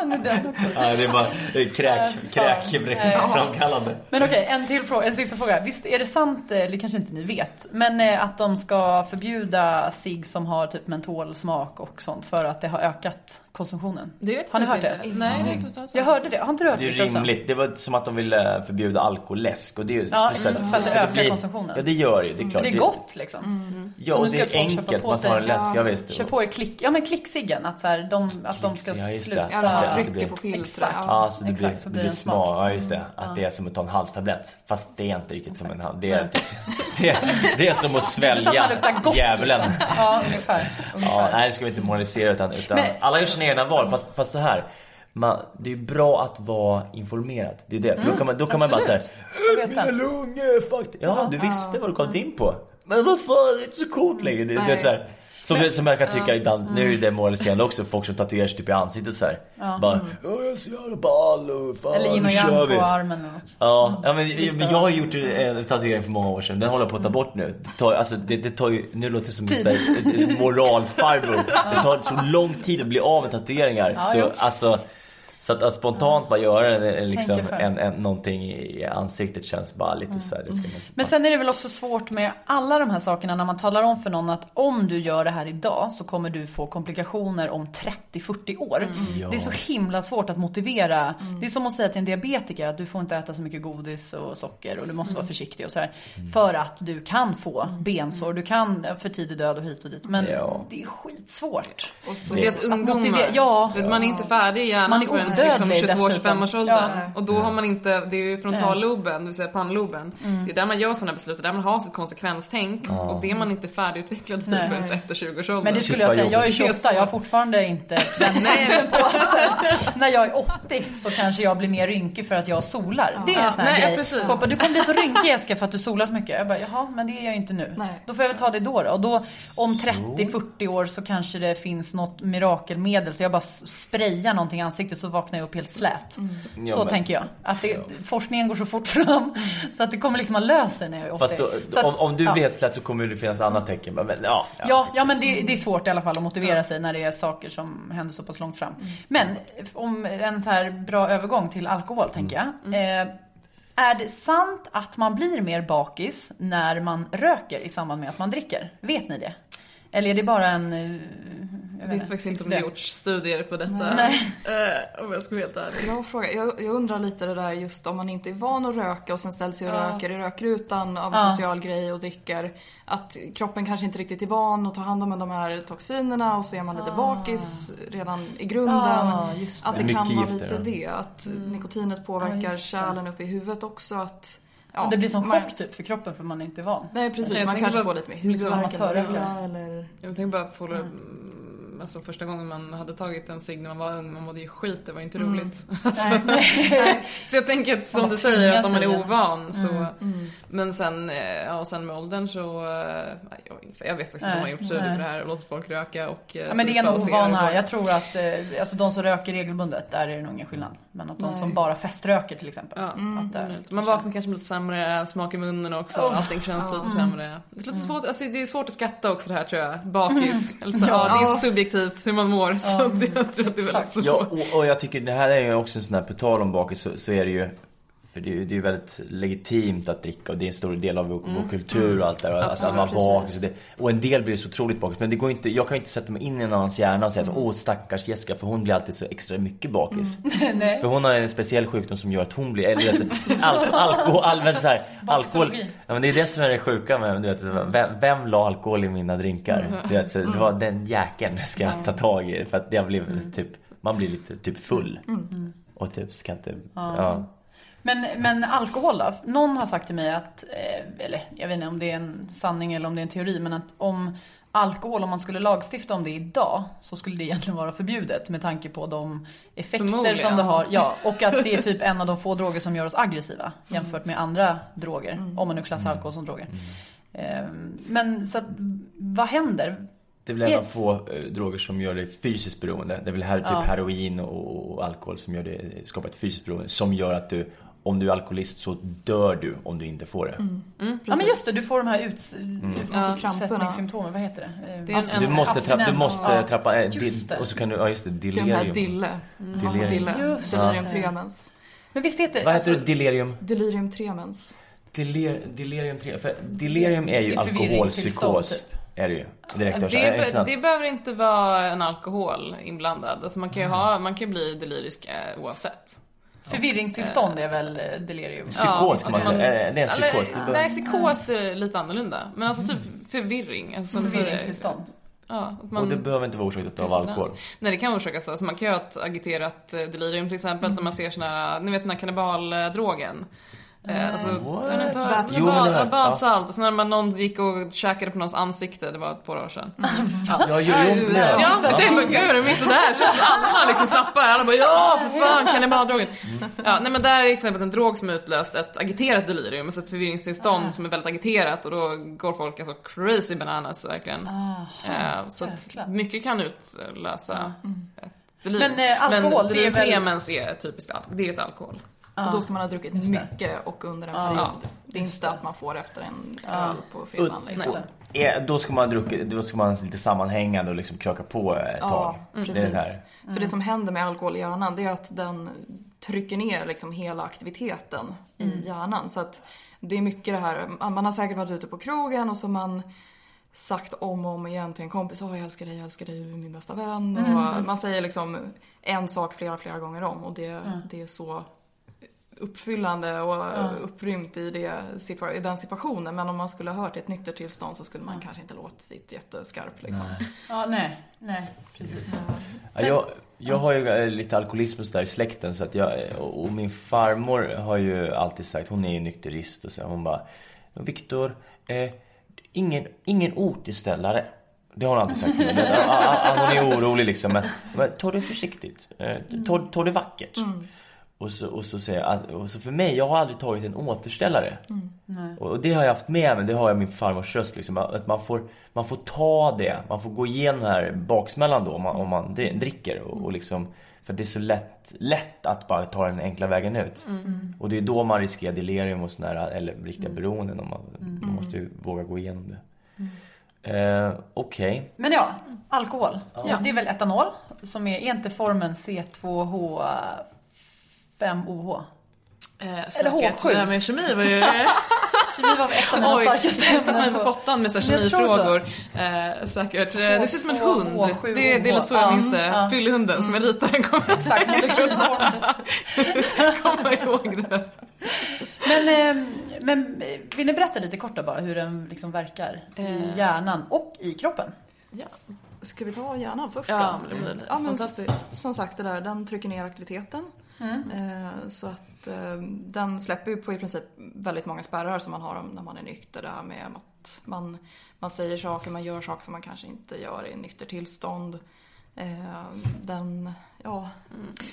B: ämnen i den också.
C: Nej, det är bara kräk, kräkframkallande.
B: Men okej, en till fråga, en sista fråga. Visst är det sant, eller det kanske inte ni vet, men eh, att de ska förbjuda sig som har typ mentolsmak och sånt för att det har ökat konsumtionen?
D: Det vet
B: Har ni hört det?
D: inte. Nej, det har jag inte hört
B: Jag hörde det, har inte du hört
C: Det är
B: Victor, också?
C: rimligt. Det var som att de ville förbjuda alkoläsk. Och det är, ju-
B: Ja,
C: det
B: för att det ökar
C: blir-
B: konsumtionen.
C: Ja, det gör det ju. Det är klart.
B: För det är gott liksom.
C: Ja,
B: Så
C: och
B: nu
C: det
B: ska
C: är enkelt.
B: på
C: Man tar en läsk. Ja, visst.
B: Kör på er klick, ja men klicksiggen, att, så här, de, att de ska
C: ja, det.
B: sluta.
E: Ja,
C: Ja, det blir-
E: på filtret.
B: Exakt.
C: Ja, så det
B: Exakt,
C: blir,
B: så
C: det
B: blir det
C: smak.
B: smak.
C: Ja, just det. Att det är som att ta en halstablett. Fast det är inte riktigt som en halstablett. Det är, det, det är som att svälja djävulen.
B: liksom. Ja, ungefär.
C: Ja, nej, det ska vi inte moralisera utan, alla gör sina egna val. Fast, fast så här. Man, det är bra att vara informerad. Det är det. För då kan man, då kan man bara säga
B: det.
C: Mina lungor faktiskt. Ja, du visste vad du kommit in på. Men vad fan, det är inte så coolt längre. Det, det, är så här, som, som jag kan tycka ibland, nu är det moraliserande också, folk som tatuerar sig typ i ansiktet så här. Bara, ja jag är så jävla ball och fan,
B: Eller yin och yang på armen eller något.
C: Ja, ja men, men jag har gjort en tatuering för många år sedan. Den håller jag på att ta bort nu. Det tar, alltså, det, det tar ju, nu låter det som en moralfarbror. Det tar så lång tid att bli av med tatueringar.
B: Ja,
C: så alltså, så att, att spontant bara göra en, en, liksom, en, en, någonting i ansiktet känns bara lite så här, det ska man,
B: Men sen är det väl också svårt med alla de här sakerna när man talar om för någon att om du gör det här idag så kommer du få komplikationer om 30-40 år.
C: Ja.
B: Det är så himla svårt att motivera. Det är som att säga till en diabetiker att du får inte äta så mycket godis och socker och du måste vara försiktig och så här. För att du kan få bensår, du kan för tidig död och hit och dit. Men
C: Ja.
B: det är skitsvårt.
D: Och speciellt
B: Att
D: ungdomar.
B: motivera- ja.
D: Man är inte färdig i hjärnan
B: Man är
D: förrän liksom
B: dessutom.
D: 22-25-årsåldern.
B: Ja.
D: Och då har man inte, det är ju frontalloben, det vill säga pannloben. Det är där man gör sådana beslut, och där man har sitt konsekvenstänk. Och det är man inte färdigutvecklad i
B: Nej.
D: förrän efter 20-årsåldern.
B: Men det skulle jag säga, jag är
C: jobbigt.
B: 28, jag har fortfarande inte tanken på när jag är 80 så kanske jag blir mer rynkig för att jag solar. Det är en
D: Ja,
B: sån här
D: nej,
B: grej.
D: precis.
B: Folk bara, du kommer bli så rynkig Jessica för att du solar så mycket. Jag bara, jaha, men det är jag ju inte nu.
E: Nej.
B: Då får jag väl ta det då då. Och då om 30-40 år så kanske det finns något mirakelmedel så jag bara sprayar någonting i ansiktet så vaknar jag upp helt slät.
C: Ja,
B: Så
C: men-
B: tänker jag. Att det, forskningen går så fort fram så att det kommer liksom att lösa sig när jag är 80.
C: Fast då,
B: Så att-
C: om, om du
B: ja.
C: blir helt slät så kommer det finnas andra tecken. Men, ja, ja.
B: Ja, ja men det, det är svårt i alla fall att motivera sig när det är saker som händer så pass långt fram. Men om en så här bra övergång till alkohol tänker jag. Eh, är det sant att man blir mer bakis när man röker i samband med att man dricker? Vet ni det? Eller är det bara en... eh,
D: Jag vet faktiskt inte om det gjorts studier på detta.
B: Nej.
D: Eh, om jag ska vara helt ärlig.
E: Bra fråga. Jag, jag undrar lite det där just om man inte är van att röka och sen ställer sig och
D: Ja.
E: röker i rökrutan av en
B: Ja.
E: social grej och dricker. Att kroppen kanske inte riktigt är van att ta hand om de här toxinerna och så är man lite bakis redan i grunden.
B: Ja, just det.
E: Att det
C: Mycket
E: kan vara lite
C: ja.
E: det. Att nikotinet påverkar
B: Ja, det.
E: kärlen uppe i huvudet också. Att, ja,
B: det blir som
E: man-
B: chock typ för kroppen för man är inte van.
E: Nej precis,
D: Jag
E: man
D: tänker
E: kanske
D: bara-
E: får lite mer
B: liksom
E: huvudvärk eller.
D: Jag tänker bara på mm, alltså första gången man hade tagit en cigg när man var ung, man mådde ju skit, det var ju inte roligt. Alltså, så jag tänker att, som du säger, att om man är ovan så... Men sen, eh, ja, sen med åldern så... eh, nej, Jag, vet faktiskt inte om man har gjort studier
B: Nej.
D: på det här och låtit folk röka och... eh,
B: Ja, men det är nog
D: och
B: ovana.
D: och-
B: Jag tror att alltså de som röker regelbundet, där är det nog ingen skillnad. Men att de
E: Nej.
B: som bara feströker till exempel.
D: Ja,
B: att
D: är
B: där,
D: man vaknar kanske med lite sämre smak i munnen också.
B: Oh.
D: Allting känns lite
B: Mm.
D: sämre. Det, låter svårt, alltså, det är svårt att skatta också det här tror jag. Bakis. Eller så, ja. det är subjektivt hur man mår. Så det, jag tror att det är väldigt svårt.
C: Ja, och, och jag tycker det här är ju också en sån här, på tal om bakis så, så är det ju För det är ju det är ju väldigt legitimt att dricka och det är en stor del av vår,
D: Mm.
C: vår kultur och allt det där. Att
D: Absolut,
C: man bakis och, det, och en del blir så otroligt bakis. Men det går inte, jag kan ju inte sätta mig in i en annans hjärna och säga så, åh stackars Jessica för hon blir alltid så extra mycket bakis.
B: Nej.
C: För hon har en speciell sjukdom som gör att hon blir, eller alltså, al alkohol, allmänt så här, alkohol. Ja men det är det som är det sjuka med, du vet, vem, vem la alkohol i mina drinkar? Du vet, det var den jäkeln ska jag ta tag i för att jag blev typ, man blir lite typ full. Och typ ska inte, ja.
B: Men, men alkohol då? Någon har sagt till mig att, eh, eller jag vet inte om det är en sanning eller om det är en teori, men att om alkohol, om man skulle lagstifta om det idag, så skulle det egentligen vara förbjudet med tanke på de effekter som det har. Ja, och att det är typ en av de få droger som gör oss aggressiva jämfört med andra droger, om man nu klassar alkohol som droger. Eh, Men så att, vad händer?
C: Det är väl en av få eh, droger som gör dig fysiskt beroende. Det är väl här, typ
B: Ja.
C: heroin och, och alkohol som gör det, skapar ett fysiskt beroende. Som gör att du, om du är alkoholist så dör du om du inte får det.
B: Ja men just det, du får de här uts-
E: kramperna.
B: utsättningssymptomen, vad heter det?
D: Det en-.
C: Du måste, trappa, du måste
B: Ja.
C: trappa,
B: det.
C: och så kan du, ja just det,
E: Det är de
C: delirium.
E: här dille. Får
C: Delirium.
E: dille.
B: Just
E: Delirium
B: det.
E: tremens.
B: Men visst heter
C: Vad heter
B: alltså,
C: det? Delirium?
E: Delirium tremens.
C: Delir, delirium 3. För delirium är ju
B: Det
C: alkoholpsykos.
B: typ.
C: Är det ju. Direkt
D: Det.
C: Är det inte
D: be-
C: sant?
D: det behöver inte vara en alkohol inblandad. Alltså man kan ju ha, man kan bli delirisk eh, oavsett.
B: Förvirringstillstånd är väl eh, delirium?
C: Psykos kan man
D: alltså
C: säga. Är det en psykos?
D: Nej, psykos är lite annorlunda. Men alltså typ förvirring. Alltså.
B: Förvirringstillstånd.
D: Ja, att man,
C: Och det behöver inte vara orsakat av alkohol.
D: Nej, det kan orsakas så. Alltså man kan ju ha ett agiterat eh, delirium till exempel när man ser såna här, ni vet den här kannibaldrogen. Eh, alltså, jag inte,
E: Bath
D: bad,
C: det här-
D: badsalt. Alltså när man någon gick och käkade på någons ansikte, det var ett par år sedan.
C: Ja, jo, jo,
D: Ja,
C: ja.
D: jag tänkte bara, gud, de är sådär. Så att alla liksom snappar. Alla bara, ja, för fan, kannibaldrogen. Ja, nej men där är exempel en drog som utlöst ett agiterat delirium, alltså ett förvirringstillstånd som är väldigt agiterat och då går folk alltså crazy bananas verkligen. Eh, så att mycket kan utlösa ett delirium.
B: Men, eh, alkohol,
D: men
B: det är väl-
D: tremens är typiskt det är ett alkohol.
E: Och då ska man ha druckit
B: just det.
E: mycket och under en period. Det är inte att man får efter en öl på fredagen. Liksom.
C: Ja, Då ska man dricka, då ska man lite sammanhängande och liksom kröka på ett tag.
E: Ja,
C: Det är
E: precis.
C: det här.
E: För det som händer med alkohol i hjärnan det är att den trycker ner liksom hela aktiviteten i hjärnan. Så att det är mycket det här, man har säkert varit ute på krogen och så man sagt om och om igen till en kompis, åh jag älskar dig, jag älskar dig, du är min bästa vän. Och man säger liksom en sak flera, flera gånger om och det, det är så uppfyllande och upprymt i, det, i den situationen. Men om man skulle ha hört ett nyktert tillstånd så skulle man kanske inte låtit jätteskarp liksom.
B: Ja, nej, nej, precis.
C: Ja, jag, jag har ju eh, lite alkoholism och sådär i släkten så att jag, och och min farmor har ju alltid sagt, hon är ju nykterist och så, hon bara Viktor, eh, ingen, ingen otiställare. Det har hon alltid sagt till mig. Hon är orolig liksom. Men, men ta det försiktigt. Eh, ta, ta det vackert. Och så, och så säger jag, och så för mig, jag har aldrig tagit en återställare. Och och det har jag haft med mig, det har jag min farmors röst liksom. Att man får, man får ta det, man får gå igenom den här baksmällan då om man, om man dri- dricker. Och, och liksom, för det är så lätt, lätt att bara ta den enkla vägen ut. Och det är då man riskerar delirium och sådär, eller riktiga beroenden. Om man, man måste ju våga gå igenom det. Eh, Okej.
B: Men ja, alkohol. Ja. Det är väl etanol som är, är inte formen C2H5OH?
D: Eh,
B: Eller
D: säkert.
B: H7.
D: Det här med kemi var ju...
B: Kemi var ett av mina
D: Oj,
B: starkaste
D: jag satte mig
B: ämnen
D: på pottan med så
B: jag
D: kemifrågor. Eh, säkert. Eh, Det ser ut som en hund.
B: H7,
D: Det, det är lite så jag
B: ja,
D: minns det.
B: ja.
D: Fyllhunden som jag ritar kommer
B: Exakt, molekylform.
D: komma ihåg det.
B: Men, eh, men eh, vill ni berätta lite kort då bara hur den liksom verkar i hjärnan och i kroppen?
D: Ja,
E: Ska vi ta hjärnan först
D: ja
E: då?
D: men det blir
E: Ja, men
D: fantastiskt.
E: Som sagt, det där, den trycker ner aktiviteten. Eh, Så att eh, den släpper ju på i princip väldigt många spärrar som man har om- när man är nykter. Det här med att man, man säger saker, man gör saker som man kanske inte gör i nykter tillstånd. Eh, Den, ja,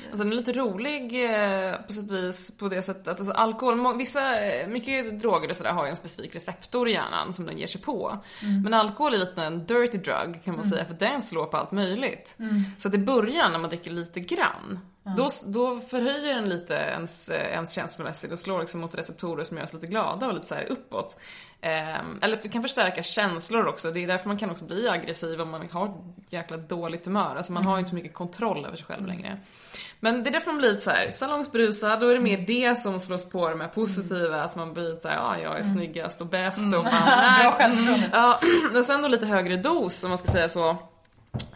D: Alltså den är lite rolig eh, på sätt och vis på det sättet att alltså, alkohol, vissa, mycket droger och sådär har ju en specifik receptor i hjärnan som den ger sig på. Men alkohol är lite en dirty drug kan man säga för den slår på allt möjligt. Så att i början när man dricker lite grann Då, då förhöjer den lite ens, ens känslomässigt och slår liksom mot receptorer som gör oss lite glada och lite så här uppåt. Ehm, eller kan förstärka känslor också. Det är därför man kan också bli aggressiv om man har jäkla dåligt humör. Alltså man har ju inte så mycket kontroll över sig själv längre. Men det är därför man blir lite såhär salongsberusad, då är det mer det som slås på med positiva, att man blir såhär, ja jag är snyggast och bäst och man, nej.
B: Bra självförtroende.
D: Ja, och sen då lite högre dos om man ska säga så.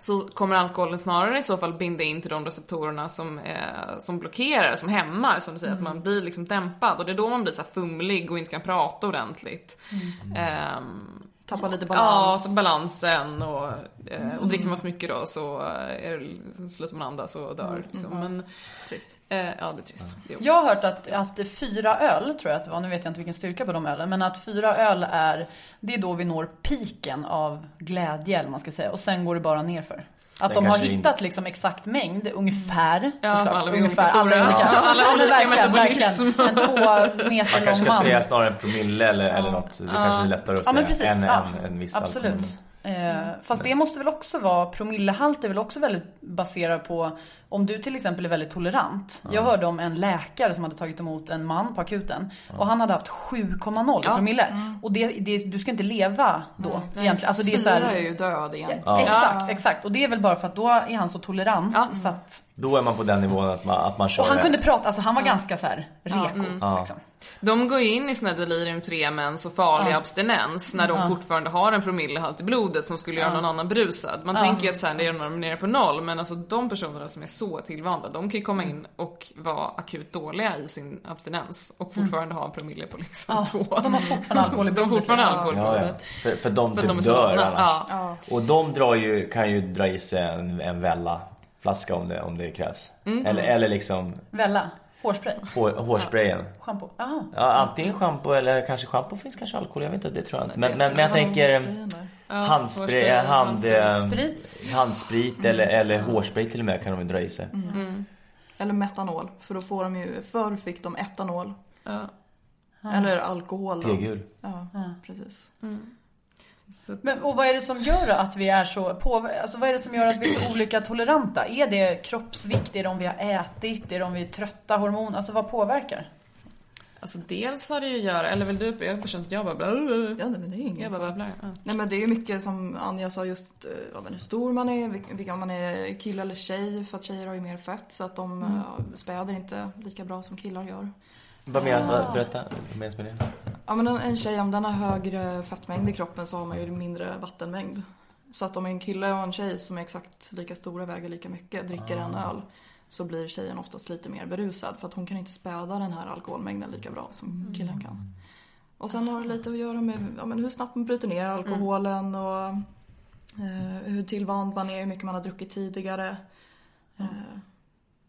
D: Så kommer alkoholen snarare i så fall binda in till de receptorerna som, eh, som blockerar, som hämmar, som du säger, att man blir liksom dämpad. Och det är då man blir så fumlig och inte kan prata ordentligt. Ehm,
E: Tappar lite
D: ja,
E: balans.
D: så balansen och, eh, och dricker man för mycket då så eh, är det, så slutar man andas och dör. Liksom. Men,
E: Trist.
D: eh, ja, det är trist. Jo.
B: Jag har hört att, att fyra öl, tror jag att det var, nu vet jag inte vilken styrka på de ölen, men att fyra öl är, det är då vi når piken av glädje, eller man ska säga, och sen går det bara nerför. Att
C: Sen
B: de har
C: kanske
B: hittat liksom exakt mängd, ungefär
D: Ja,
B: såklart.
D: alla
B: ungefär,
D: olika
B: alla olika.
D: Ja, alla olika
B: verkligen, verkligen. En två meter
C: Man kanske
B: lång
C: ska
B: man.
C: säga snarare en promille eller, eller något. Det kanske är lättare att
B: Ja
C: säga
B: men precis.
C: än
B: ja,
C: en, en viss
B: absolut.
C: alkohol.
B: Eh, fast det måste väl också vara, promillehalt är väl också väldigt baserat på om du till exempel är väldigt tolerant. Jag hörde om en läkare som hade tagit emot en man på akuten och han hade haft 7,0 i promille. Och det, det, du ska inte leva då egentligen. Alltså det är så här,
E: är ju död igen.
B: Exakt, exakt. Och det är väl bara för att då är han så tolerant
D: Ja.
B: så att
C: Då är man på den nivån att man, att man kör
B: och han kunde prata, alltså han var ganska så här reko. Liksom.
D: De går ju in i sån här delirium tremens och farlig abstinens när de fortfarande har en promillehalt i blodet som skulle göra någon annan berusad. Man tänker ju att så här, det är när de är nere på noll, men alltså de personerna som är så tillvanda, de kan ju komma in och vara akut dåliga i sin abstinens och fortfarande ha en promille på liksom
B: Ja,
D: två.
B: de har fortfarande alkohol i
D: De har
B: blodet,
D: fortfarande
B: liksom.
D: alkohol i
C: Ja, ja.
D: blodet.
C: För, för de
D: För
C: typ
D: de
C: dör annars.
D: Ja.
C: Och de drar ju, kan ju dra i sig en, en välla flaska om det, om det krävs.
D: Mm.
C: Eller, eller liksom
B: Välla, hårspray,
C: hår, hårsprayen.
B: schampo. Jaha.
C: Ja, antingen schampo eller kanske schampo finns kanske alkohol, jag vet inte, det tror jag inte. Men, men, men jag tänker
E: där?
C: handspray,
D: hårspray,
C: hand,
D: handspray.
C: eh,
B: Sprit.
C: handsprit eller, eller hårspray till och med kan de ju dra i sig.
E: Eller metanol, för då får de ju, förr fick de etanol.
D: Ja.
E: Eller alkohol.
C: Tegul.
E: Ja, precis.
D: Så
B: Men, och vad är det som gör att vi är så på, alltså vad är det som gör att vi är så olika toleranta? Är det kroppsvikt? Är det om vi har ätit? Är det om vi är trötta? Hormon? Alltså vad påverkar?
D: Alltså dels har det ju att göra, eller vill du, jag känner att jag bara bla, bla, bla.
E: Ja, men det är inget.
D: Jag bara babblar. Ja.
E: Nej men det är ju mycket som Anja sa just, eh, ja, men hur stor man är, vilk- vilka man är, kille eller tjej. För att tjejer har ju mer fett så att de mm. späder inte lika bra som killar gör.
C: Vad menas, vad- berätta, vad menas med det?
E: Ja men en, en tjej om den har högre fettmängd i kroppen så har man ju mindre vattenmängd. Så att om en kille och en tjej som är exakt lika stora, väger lika mycket, dricker en öl så blir tjejen oftast lite mer berusad för att hon kan inte späda den här alkoholmängden lika bra som killen kan. Och sen har det lite att göra med ja, men hur snabbt man bryter ner alkoholen och eh, hur tillvand man är, hur mycket man har druckit tidigare. Eh,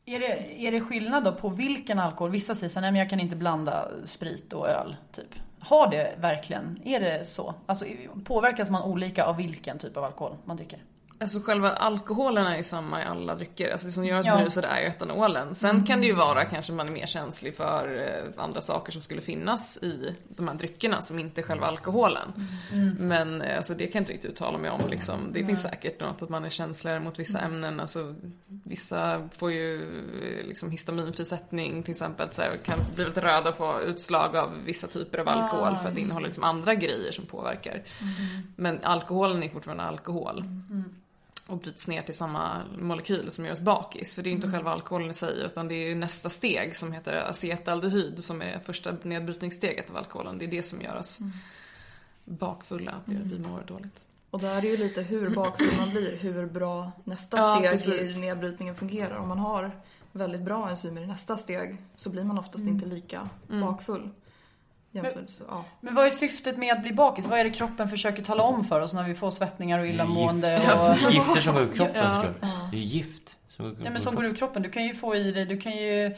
B: är det, är det skillnad då på vilken alkohol? Vissa säger så här, nej men jag kan inte blanda sprit och öl, typ. Har det verkligen, är det så? Alltså påverkas man olika av vilken typ av alkohol man dricker?
D: Alltså själva alkoholen är ju samma i alla drycker. Alltså det som gör oss
B: Ja.
D: berusade är ju etanolen. Sen kan det ju vara kanske man är mer känslig för eh, andra saker som skulle finnas i de här dryckerna som inte är själva alkoholen. Men eh, alltså det kan jag inte riktigt uttala mig om liksom. Det finns säkert något att man är känsligare mot vissa ämnen. Alltså vissa får ju eh, liksom histaminfrisättning till exempel. Så här, kan bli lite röda och få utslag av vissa typer av alkohol för att det innehåller liksom andra grejer som påverkar. Men alkoholen är fortfarande alkohol och bryts ner till samma molekyl som gör oss bakis. För det är ju inte själva alkoholen i sig utan det är ju nästa steg som heter acetaldehyd som är första nedbrytningssteget av alkoholen. Det är det som gör oss bakfulla, att vi mår dåligt.
E: Och där är ju lite hur bakfull man blir, hur bra nästa
D: Ja,
E: steg
D: precis.
E: i nedbrytningen fungerar. Om man har väldigt bra enzymer i nästa steg så blir man oftast inte lika bakfull. Jämfört, så, ja.
B: Men vad är syftet med att bli bakis? Vad är det kroppen försöker tala om för oss när vi får svettningar och illamående?
C: Gift.
B: Och...
C: Gifter som går ur kroppen
D: Ja.
C: Det är gift som går ur
B: Ja men som går ur kroppen. Du kan ju få i dig, du kan ju...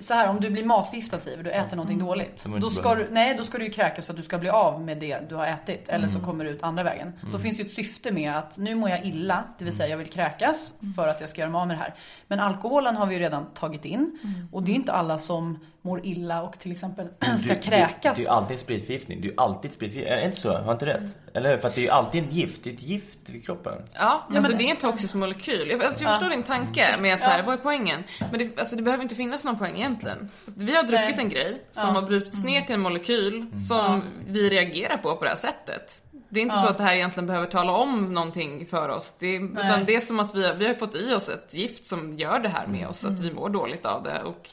B: så här om du blir matförgiftad Siv, du äter någonting dåligt.
C: Mm. Var
B: Då ska, du, nej, då ska du ju kräkas för att du ska bli av med det du har ätit. Eller
C: Mm.
B: så kommer det ut andra vägen. Då finns ju ett syfte med att nu mår jag illa, det vill säga jag vill kräkas för att jag ska göra mig av med det här. Men alkoholen har vi ju redan tagit in. Och det är inte alla som mår illa och till exempel ska
C: Du-
B: kräkas.
C: Det, det är ju alltid en spritförgiftning. Det är ju alltid spritförgiftning. Är det inte så? Har inte rätt? Eller hur? För att det är ju alltid en gift. Det är ett gift i kroppen.
D: Ja, alltså
B: men-
D: det är en toxisk molekyl. Jag, alltså, jag förstår din tanke med att så här, vad är poängen? Men det, alltså, det behöver inte finnas någon poäng egentligen. Vi har druckit
B: Nej.
D: en grej som har brutits ner till en molekyl som vi reagerar på på det här sättet. Det är inte så att det här egentligen behöver tala om någonting för oss. Det, utan det är som att vi, har- vi har fått i oss ett gift som gör det här med oss, att vi mår dåligt av det och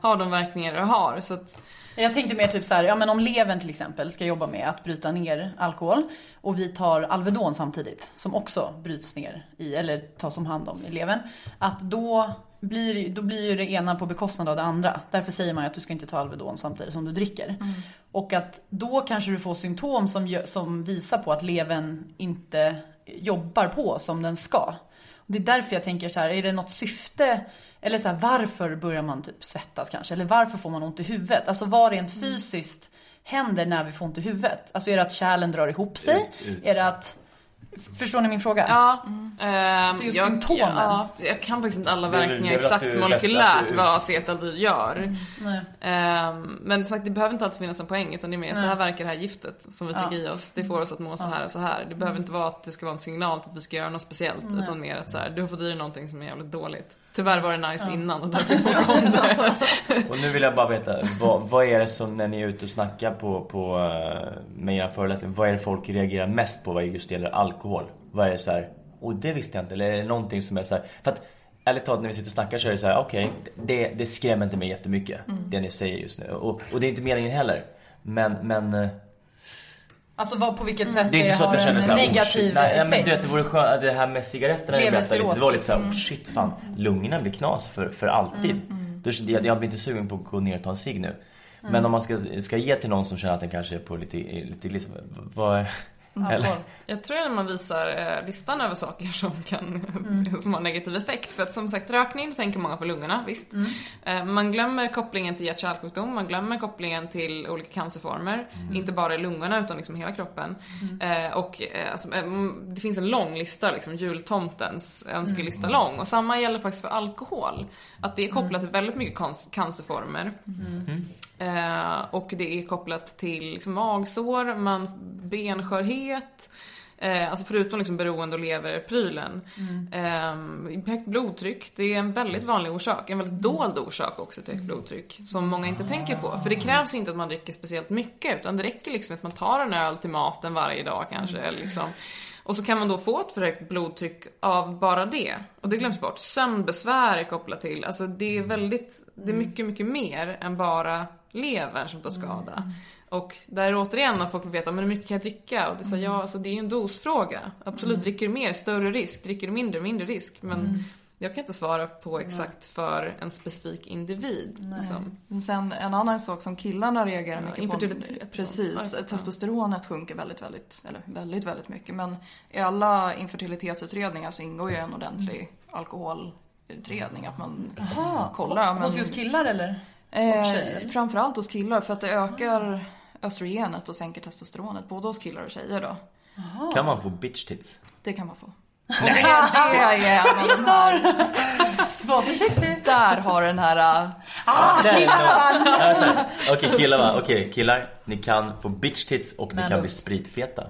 D: har de verkningar det har. Så att,
B: Jag tänkte mer typ så här, ja men om levern till exempel ska jobba med att bryta ner alkohol och vi tar Alvedon samtidigt som också bryts ner i, eller tas om hand om i levern. Att då blir, då blir ju det ena på bekostnad av det andra. Därför säger man ju att du ska inte ta Alvedon samtidigt som du dricker. Och att då kanske du får symptom som, som visar på att levern inte jobbar på som den ska. Det är därför jag tänker så här, är det något syfte? Eller så här, varför börjar man typ svettas kanske? Eller varför får man ont i huvudet? Alltså vad rent fysiskt händer när vi får ont i huvudet? Alltså är det att kärlen drar ihop sig?
C: Ut, ut.
B: Är det att... Förstår ni min fråga?
D: ja, ehm,
B: Så just
D: jag,
B: symptomen.
D: Ja, jag kan faktiskt inte alla verkningar exakt
C: du är
D: molekylärt
C: att
D: vad
C: du-
D: acetaldehyd gör.
B: Nej.
D: Ehm, men som sagt, det behöver inte alltid finnas en poäng utan det är mer så här verkar det här giftet som vi fick
B: Ja.
D: i oss. Det får oss att må så här och så här. Det behöver inte vara att det ska vara en signal till att vi ska göra något speciellt utan mer att så här, du har fått i dig någonting som är jävligt dåligt. Tyvärr var det nice innan och därför får om det.
C: Och nu vill jag bara veta, vad, vad är det som när ni är ute och snackar på, på, eh, med era föreläsningar, vad är det folk reagerar mest på vad just gäller alkohol? Vad är det så här, oh det visste jag inte, eller är det någonting som är så här, för att ärligt talat när vi sitter och snackar så är det så här, okej, det, det skrämmer inte mig jättemycket, det ni säger just nu. Och, och det är inte meningen heller. Men, men eh,
B: Alltså vad, på vilket sätt
C: det är inte så att
B: har
C: jag känner
B: en
C: så här, oh,
B: negativ.
C: Nej,
B: effekt?
C: men du vet, det vore skönt, det här med cigaretterna jag berättade lite, det var lite så här, oh shit fan, lungorna blir knas för, för alltid. Då, jag, jag blir inte sugen på att gå ner och ta en cigg nu. Men om man ska, ska ge till någon som känner att den kanske är på lite, lite liksom, vad... Eller,
D: Jag tror att man visar eh, listan över saker som kan som har negativ effekt. För att som sagt, rökning, tänker många på lungorna, visst. Eh, man glömmer kopplingen till hjärt-kärlsjukdom, man glömmer kopplingen till olika cancerformer. Inte bara i lungorna utan liksom hela kroppen. Eh, och alltså, mm, det finns en lång lista, liksom jultomtens önskelista lång. Och samma gäller faktiskt för alkohol. Att det är kopplat till väldigt mycket cancerformer. Eh, och det är kopplat till liksom, magsår, man, benskörhet, eh, alltså förutom liksom beroende och leverprylen. Eh, högt blodtryck, det är en väldigt vanlig orsak, en väldigt dold orsak också till högt blodtryck. Som många inte tänker på. För det krävs inte att man dricker speciellt mycket, utan det räcker liksom att man tar en öl till maten varje dag kanske. Eller liksom. Och så kan man då få ett för högt blodtryck av bara det. Och det glöms bort. Sömnbesvär är kopplat till, alltså det är väldigt, det är mycket, mycket mer än bara levern som tar skada. Och där återigen när folk vill veta, men hur mycket kan jag dricka? Och det är så, ja, alltså det är ju en dosfråga. Absolut, dricker du mer, större risk. Dricker du mindre, mindre risk. Men jag kan inte svara på exakt för en specifik individ. Liksom.
E: Sen en annan sak som killarna reagerar
D: Ja,
E: mycket på. Precis,
D: sånt. Ja.
E: testosteronet sjunker väldigt, väldigt, eller väldigt, väldigt mycket. Men i alla infertilitetsutredningar så ingår ju en ordentlig alkoholutredning. Att man
B: Aha,
E: kollar. Men,
B: Hos just killar eller?
E: eh, framförallt hos killar för att det ökar östrogenet och sänker testosteronet. Både hos killar och tjejer då.
C: kan man få bitch tits?
E: Det kan man få. Och det, det är en av de här,
B: Var försiktig!
E: där har den här... äh,
B: Ah,
C: är
B: killar
C: Ja, så. Okej killar va, okej killar, ni kan få bitch tits och ni
B: Men
C: kan
B: då-
C: bli spritfeta.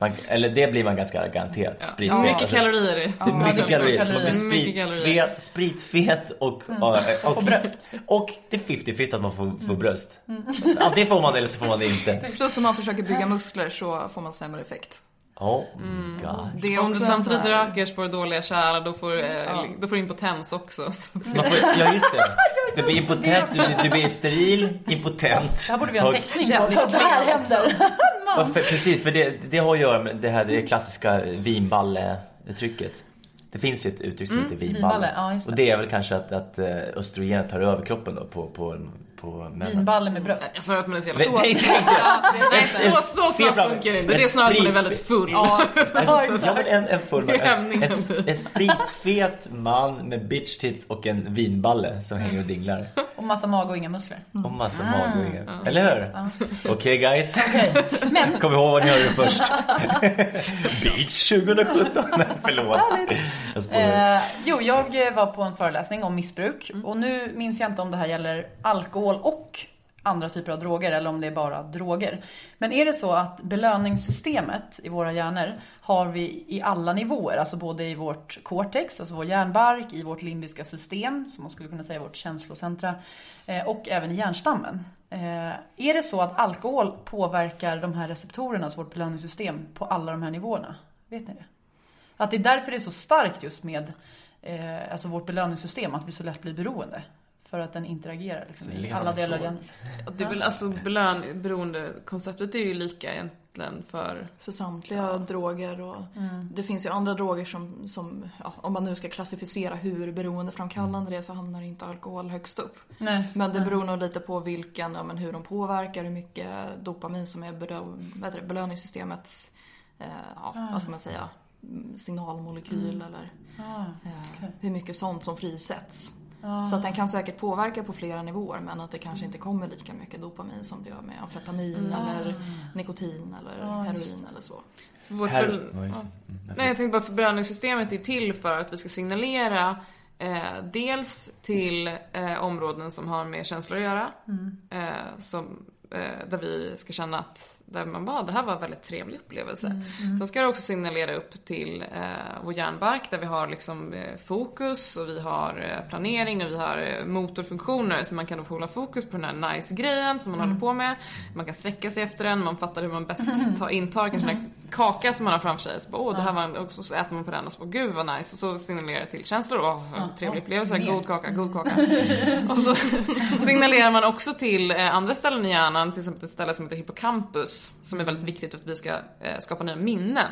C: Man, eller det blir man ganska garanterat.
D: Ja,
C: Spritfet.
D: mycket
C: Alltså,
D: kalorier det.
C: Det är mycket
B: det är
C: kalorier. Så man
B: kalorier.
C: blir
D: Mycket kalorier.
C: spritfet, spritfet och, och, och,
B: få bröst.
C: och det är 50-50 att man får, får bröst. Antingen får man det eller så får man det inte.
E: Plus om man försöker bygga muskler så får man sämre effekt.
C: Oh god.
E: Det är
D: Om du samtidigt
E: här-
D: röker så får du dåliga kärl, då får du, eh, då får du impotens också. Så-
C: Man får, ja just det. Du blir impotent, du, du blir steril, impotent.
B: Det här borde vi ha en teckning på. Så att det här händer.
C: Ja, för, precis, för det, det har att göra med det här det klassiska vinballetrycket. Det finns ju ett uttryck som heter vinballe.
B: vinballe, ja, det.
C: och det är väl kanske att, att eh, östrogenet tar över kroppen då på, på, en- på männen.
B: Vinballe med bröst.
D: Jag sa att man är så jävla...
C: dig.
D: Nej, så, snabbt funkar det inte. Det är snarare att man är väldigt full.
E: Ja,
C: Ja men en, en full man, en, en, en spritfet man med bitch tits och en vinballe som hänger och dinglar.
B: Och massa mage och inga muskler.
C: Och massa magvingar. Eller hur? Okej guys.
B: Men
C: Kom ihåg vad ni hörde först. Beach 2017. Nej, förlåt. Jag.
B: Eh, jo, jag var på en föreläsning om missbruk och nu minns jag inte om det här gäller alkohol och andra typer av droger eller om det är bara droger. Men är det så att belöningssystemet i våra hjärnor har vi i alla nivåer, alltså både i vårt cortex, alltså vår hjärnbark, i vårt limbiska system, som man skulle kunna säga vårt känslocentra, eh, och även i hjärnstammen. Eh, är det så att alkohol påverkar de här receptorerna, alltså vårt belöningssystem, på alla de här nivåerna? Vet ni det? Att det är därför det är så starkt just med eh, alltså vårt belöningssystem, att vi så lätt blir beroende. För att den interagerar liksom, i alla delar hjärnan.
D: Det är väl alltså belön, är ju lika egentligen för
E: för samtliga droger och det finns ju andra droger som, som ja, om man nu ska klassificera hur beroendeframkallande det är så hamnar inte alkohol högst upp.
B: Nej.
E: Men det beror nog lite på vilken, ja, men hur de påverkar, hur mycket dopamin som är belö- belöningssystemets, eh, ja, vad ska man säga, mm, signalmolekyl eller
B: Ah,
E: eh, hur mycket sånt som frisätts. Så att den kan säkert påverka på flera nivåer men att det kanske inte kommer lika mycket dopamin som det gör med amfetamin eller nikotin eller heroin eller så.
D: för vårt bel-
C: ja,
D: ja.
C: Mm,
D: Nej, jag tänkte bara för belöningssystemet är ju till för att vi ska signalera eh, dels till eh, områden som har med känslor att göra. Eh, som, där vi ska känna att där man bara, det här var en väldigt trevlig upplevelse. Sen ska det också signalera upp till eh, vår hjärnbark där vi har liksom eh, fokus och vi har eh, planering och vi har eh, motorfunktioner så man kan då få hålla fokus på den här nice-grejen som man håller på med. Man kan sträcka sig efter den, man fattar hur man bäst tar, intar kanske den här kaka som man har framför sig. Så bara, åh, det här var en, och så äter man på den och så bara, gud vad nice. Och så signalerar det till känslor. Åh, trevlig upplevelse, god kaka, god kaka. och så signalerar man också till eh, andra ställen i hjärnan, till exempel ett ställe som heter hippocampus, som är väldigt viktigt för att vi ska eh, skapa nya minnen.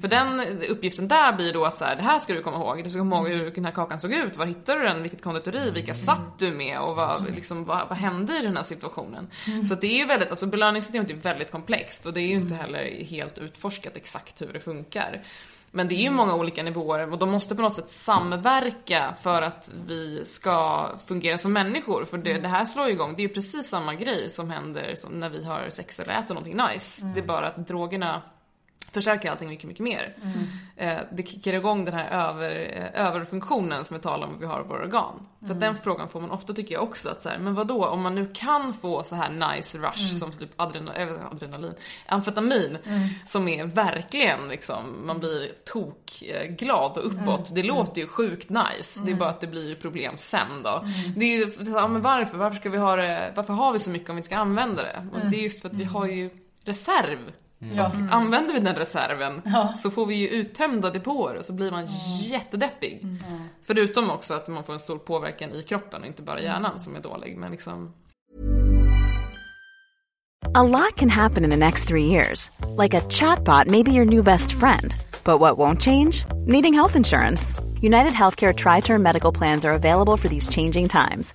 D: För den uppgiften där blir då att så här, det här ska du komma ihåg. Du ska komma ihåg hur den här kakan såg ut, var hittade du den, vilket konditori, vilka satt du med? Och vad, liksom, vad, vad hände i den här situationen. Så att det är ju väldigt, alltså belöningssystemet är väldigt komplext och det är ju inte heller helt utforskat exakt hur det funkar. Men det är ju många olika nivåer och de måste på något sätt samverka för att vi ska fungera som människor. För det, det här slår ju igång, det är ju precis samma grej som händer som när vi har sex eller äter någonting nice. Det är bara att drogerna förstärker allting mycket, mycket mer. Eh, det kickar igång den här över, eh, överfunktionen som vi talar om att vi har i våra organ. För att den frågan får man ofta tycker jag också att så här, men vad då om man nu kan få så här nice rush som typ adrena, äh, adrenalin, amfetamin som är verkligen liksom, man blir tokglad och uppåt. Det låter ju sjukt nice. Det är bara att det blir problem sen då. Det är ju, ja, men varför? Varför ska vi ha det, varför har vi så mycket om vi inte ska använda det? Och det är just för att vi har ju reserv.
B: Ja.
D: Använder vi den reserven så får vi ju uttömda depåer och så blir man jättedeppig. Förutom också att man får en stor påverkan i kroppen och inte bara hjärnan som är dålig. Men liksom,
A: A lot can happen in the next three years. Like a chatbot may be your new best friend. But what won't change? Needing health insurance. United Healthcare Tri Term Medical Plans are available for these changing times.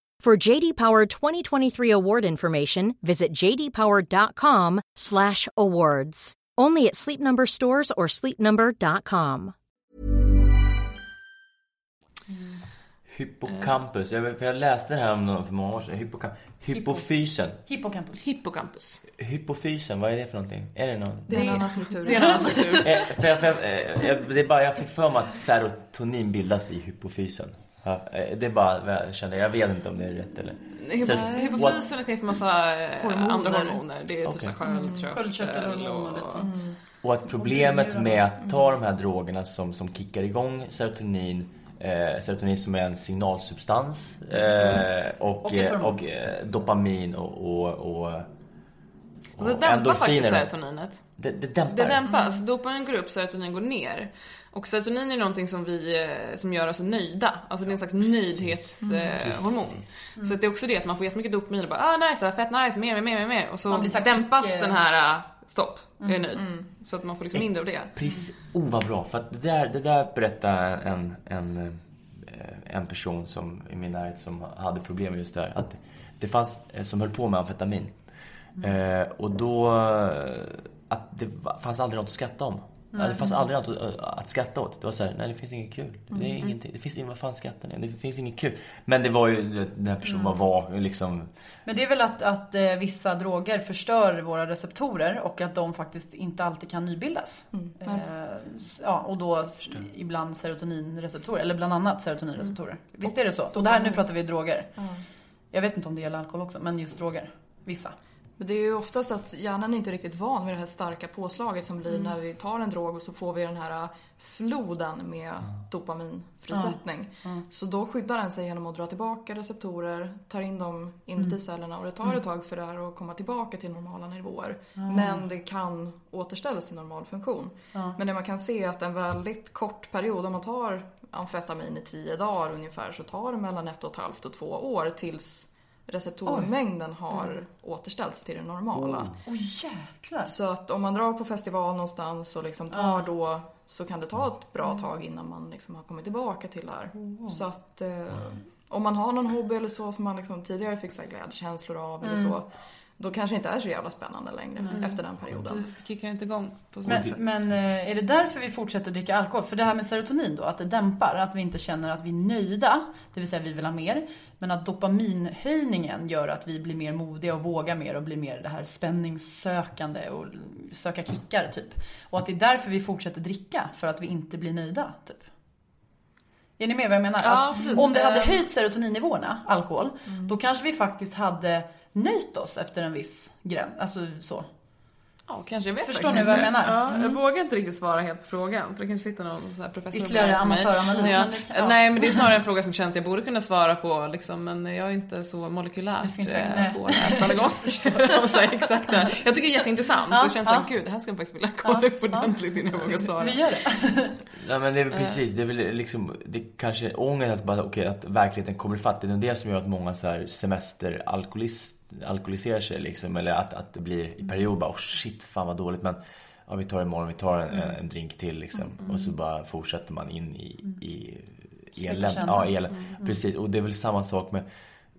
F: For JD Power 2023 award information, visit jdpower.com/awards. Only at Sleep Number stores or sleepnumber.com.
C: Hippocampus, jag, för jag läste det här om någon för många år sedan. Hippocamp hypofysen.
B: Hippocampus.
D: Hippocampus.
C: Hypofysen, vad är det för någonting? Är det någon?
E: Det är en annan struktur.
D: Det är en annan struktur.
C: Eh, för jag, för jag, eh, jag, det är bara, jag fick för mig att serotonin bildas i hypofysen. Ja, eh, det är bara jag känner. Jag vet inte om det är rätt eller...
D: Hypofysen är till för massa eh,
E: Hormoner.
D: andra hormoner. Det är typ
C: Okej.
D: så sköldkörtel
B: och lite sånt.
C: Och att problemet med att ta de här drogerna som, som kickar igång serotonin eh, Serotonin som är en signalsubstans eh, och,
B: Och
C: och eh, dopamin och, och, och,
D: det dämpar faktiskt serotoninet.
C: Det, det dämpar
D: Det dämpas. Dopamin går upp, serotonin går ner. Och serotonin är någonting som, vi, eh, som gör oss nöjda. Alltså det är en slags nöjdhetshormon.
B: Mm.
D: Så det är också det att man får jättemycket dopamin och bara ah nice, fett nice, mer, mer, mer, mer. Och så, dämpas
B: kick, eh,
D: den här uh, stopp, jag är
B: Mm,
D: nöjd. Så att man får liksom mindre av det.
C: Precis. Oh vad bra. För att det där, det där berättade en, en, eh, en person som i min närhet som hade problem med just det här. Att det fanns, eh, som höll på med amfetamin. Eh, och då, eh, att det fanns aldrig något att skratta om. Ja, det fanns aldrig något att, att skratta åt. Det var så här, nej det finns inget kul. Det är ingenting. Det finns inget, vad fan skrattar ni? Det finns inget kul. Men det var ju, den här personen bara var liksom
B: Men det är väl att, att eh, vissa droger förstör våra receptorer och att de faktiskt inte alltid kan nybildas. Eh, s- ja, och då s- ibland serotoninreceptorer, eller bland annat serotoninreceptorer. Visst är det så? Och det här, nu pratar vi droger. Jag vet inte om det gäller alkohol också, men just droger. Vissa.
E: Men det är ju oftast att hjärnan är inte riktigt van vid det här starka påslaget som blir
B: Mm.
E: när vi tar en drog och så får vi den här äh, floden med dopaminfrisättning. Så då skyddar den sig genom att dra tillbaka receptorer, tar in dem inuti
B: Mm.
E: cellerna och det tar ett tag för det här att komma tillbaka till normala nivåer. Men det kan återställas till normal funktion. Men det man kan se är att en väldigt kort period, om man tar amfetamin i tio dagar ungefär, så tar det mellan ett och ett halvt och två år tills receptormängden har återställts till det normala.
B: Åh jäklar!
E: Så att om man drar på festival någonstans och liksom tar då så kan det ta ett bra tag innan man liksom har kommit tillbaka till det här. Så att eh, om man har någon hobby eller så som man liksom tidigare fick så här glädjekänslor av eller så. Då kanske inte är så jävla spännande längre efter den perioden.
D: Det kickar inte igång på samma
B: Men, men eh, är det därför vi fortsätter dricka alkohol? För det här med serotonin då, att det dämpar, att vi inte känner att vi är nöjda, det vill säga vi vill ha mer. Men att dopaminhöjningen gör att vi blir mer modiga och vågar mer och blir mer det här spänningssökande och söka kickar typ. Och att det är därför vi fortsätter dricka, för att vi inte blir nöjda typ. Är ni med vad jag menar?
D: Ja,
B: om det hade
D: Eh.
B: höjt serotoninnivåerna, alkohol, då kanske vi faktiskt hade nöjt oss efter en viss gräns. Alltså så.
D: Ja, kanske. Jag vet
B: Förstår ni vad jag menar?
D: Ja, jag vågar inte riktigt svara helt på frågan. För det kanske sitter någon så här professor
B: Ytterligare amatöranalys,
D: Ja.
B: det ja.
D: Nej, men det är snarare en fråga som jag känner att jag borde kunna svara på. Liksom, men jag är inte så
B: Det
D: molekylärt
B: finns
D: eh,
B: säkert- nej.
D: påläst alla gånger. Och så här, exakt det. Jag tycker det är jätteintressant.
B: Ja,
D: det känns
B: ja.
D: såhär, gud, det här skulle jag faktiskt vilja kolla upp ordentligt innan jag vågar svara.
B: Vi gör det.
C: Nej men det är väl precis, det är väl liksom, det är kanske ångest att bara, okej, att verkligheten kommer ifatt. Det är det som gör att många så här semesteralkoholist, alkoholiserar sig liksom. Eller att, att det blir i period bara, oh shit, fan vad dåligt. Men ja, vi tar imorgon, vi tar en, en drink till liksom. Och så bara fortsätter man in i, i
B: Slippa
C: elen. Ja, elen. Precis, och det är väl samma sak med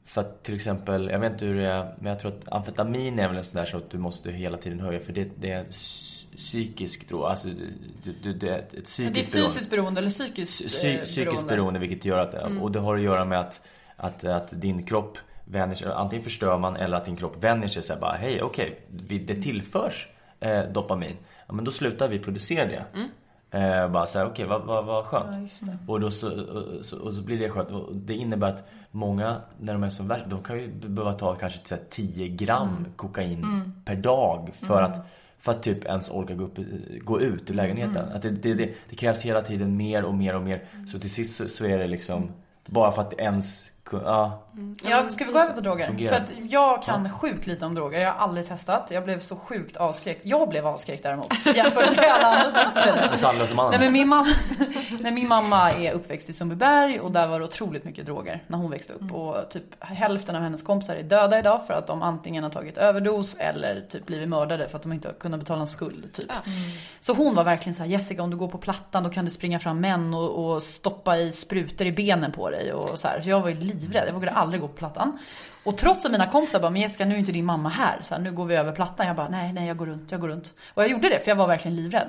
C: för att till exempel, jag vet inte hur det är, men jag tror att amfetamin är väl en sån där så att du måste hela tiden höja för det, det är psykiskt då, alltså du, du, det är ett, ett
B: Det är
C: psykiskt beroende.
B: fysiskt beroende eller psykiskt
C: Psy-
B: eh,
C: psykiskt beroende vilket gör att,
B: Mm.
C: och det har att göra med att, att, att din kropp vänjer sig, antingen förstör man eller att din kropp vänjer sig så här bara hej okej, vi det tillförs eh, dopamin. Ja, men då slutar vi producera det. Eh, bara så här, okej vad, vad, vad skönt. och, då så, och, så, och så blir det skönt. Och det innebär att många, när de är som värst, de kan ju behöva ta kanske så här 10 gram kokain per dag för att för att typ ens orka gå, upp, gå ut ur lägenheten. Att det, det, det, det krävs hela tiden mer och mer och mer. Så till sist så, så är det liksom bara för att ens kunna... Ja,
B: Ja, ska vi gå över på droger?
C: Fungerar.
B: För att jag kan sjukt lite om droger. Jag har aldrig testat. Jag blev så sjukt avskräckt. Jag blev avskräckt däremot. Jämfört med alla andra Nej men min mamma, Nej, min mamma är uppväxt i Sundbyberg och där var det otroligt mycket droger när hon växte upp.
E: Mm.
B: Och typ hälften av hennes kompisar är döda idag för att de antingen har tagit överdos eller typ blivit mördade för att de inte har kunnat betala en skuld. Typ. Så hon var verkligen så här: Jessica om du går på plattan då kan det springa fram män och, och stoppa i sprutor i benen på dig. Och så, här. så jag var ju livrädd, jag vågade aldrig gå på plattan. Och trots att mina kompisar bara, men Jessica nu är inte din mamma här, så här, nu går vi över plattan. Jag bara, nej, nej jag går runt, jag går runt. Och jag gjorde det för jag var verkligen livrädd.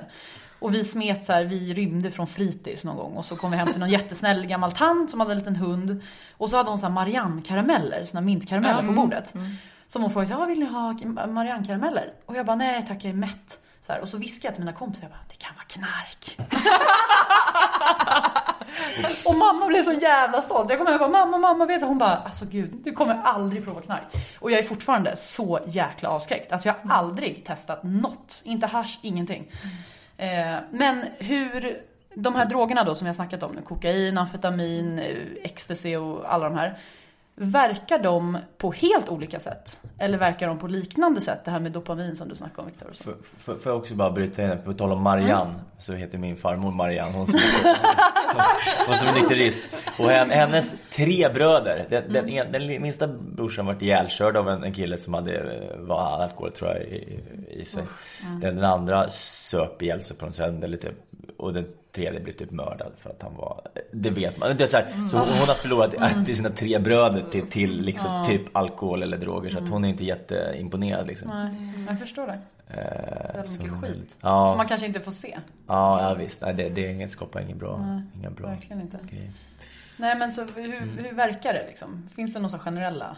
B: Och vi smet så här, vi rymde från fritids någon gång och så kom vi hem till någon jättesnäll gammal tant som hade en liten hund. Och så hade hon så här Marianne-karameller, såna mintkarameller på bordet. Som hon frågade, ja vill ni ha Marianne-karameller? Och jag bara, nej tack jag är mätt. Så här, och så viskade jag till mina kompisar, jag bara, det kan vara knark. och mamma blev så jävla stolt. Jag kommer hem och bara, mamma, mamma vet du? Hon bara, alltså gud, du kommer aldrig prova knark. Och jag är fortfarande så jäkla avskräckt. Alltså jag har aldrig testat något. Inte hasch, ingenting. Eh, men hur, de här drogerna då som jag snackat om nu, kokain, amfetamin, eh, ecstasy och alla de här. Verkar de på helt olika sätt? Eller verkar de på liknande sätt? Det här med dopamin som du snackade om Viktor.
C: Får för, för jag också bara bryta in, på tal om Marianne,
B: Mm.
C: så heter min farmor Marianne, hon som, hon som är nykterist. Och hen- hennes tre bröder, den, den,
B: Mm.
C: en, den minsta brorsan vart ihjälkörd av en, en kille som hade var alkohol tror jag i, i sig.
B: Mm.
C: Den, den andra söp ihjäl sig på något sätt, typ, och den tredje blev typ mördad för att han var, det vet man. Det är så, här, så hon, har förlorat
B: Mm.
C: till sina tre bröder till, till liksom, typ alkohol eller droger, så att hon är inte jätteimponerad liksom.
B: Nej, jag förstår det.
C: Eh,
B: Väldigt
C: så-
B: mycket skit.
C: Ja.
B: Som man kanske inte får se.
C: Ja, ja visst. Nej, det, det är inget, skapar ingen bra,
B: Nej,
C: inga bra
B: verkligen inte.
C: grejer.
B: Nej men så hur, hur verkar det liksom? Finns det några generella?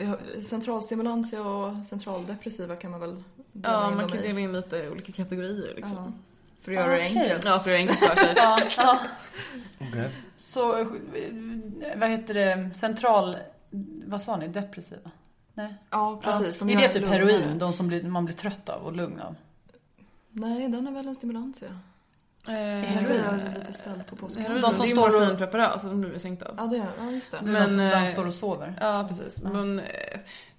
E: Ja, Centralstimulantia och centraldepressiva kan man väl dela
D: Ja,
E: in
D: man kan dela in lite olika kategorier liksom.
E: Ja, för att göra det
B: Okej.
E: enkelt.
D: Ja, för det är enkelt för sig.
B: Ja, ja.
C: Okay.
B: Så vad heter det? Central... Vad sa ni? Depressiva? Nej?
E: Ja, precis. De
B: är det typ
E: lugnare.
B: heroin? De som blir, man blir trött av och lugn av?
E: Nej, den är väl en stimulantia.
D: Eh,
E: Heroin är lite ställd på.
D: Heroin,
B: De som
D: det är
B: står och-
D: morfinpreparat som du är sänkt av.
E: Ja, det är ja, just det.
B: Men,
D: Men,
B: de som
D: eh,
B: de står och sover?
D: Ja, precis. Men, eh,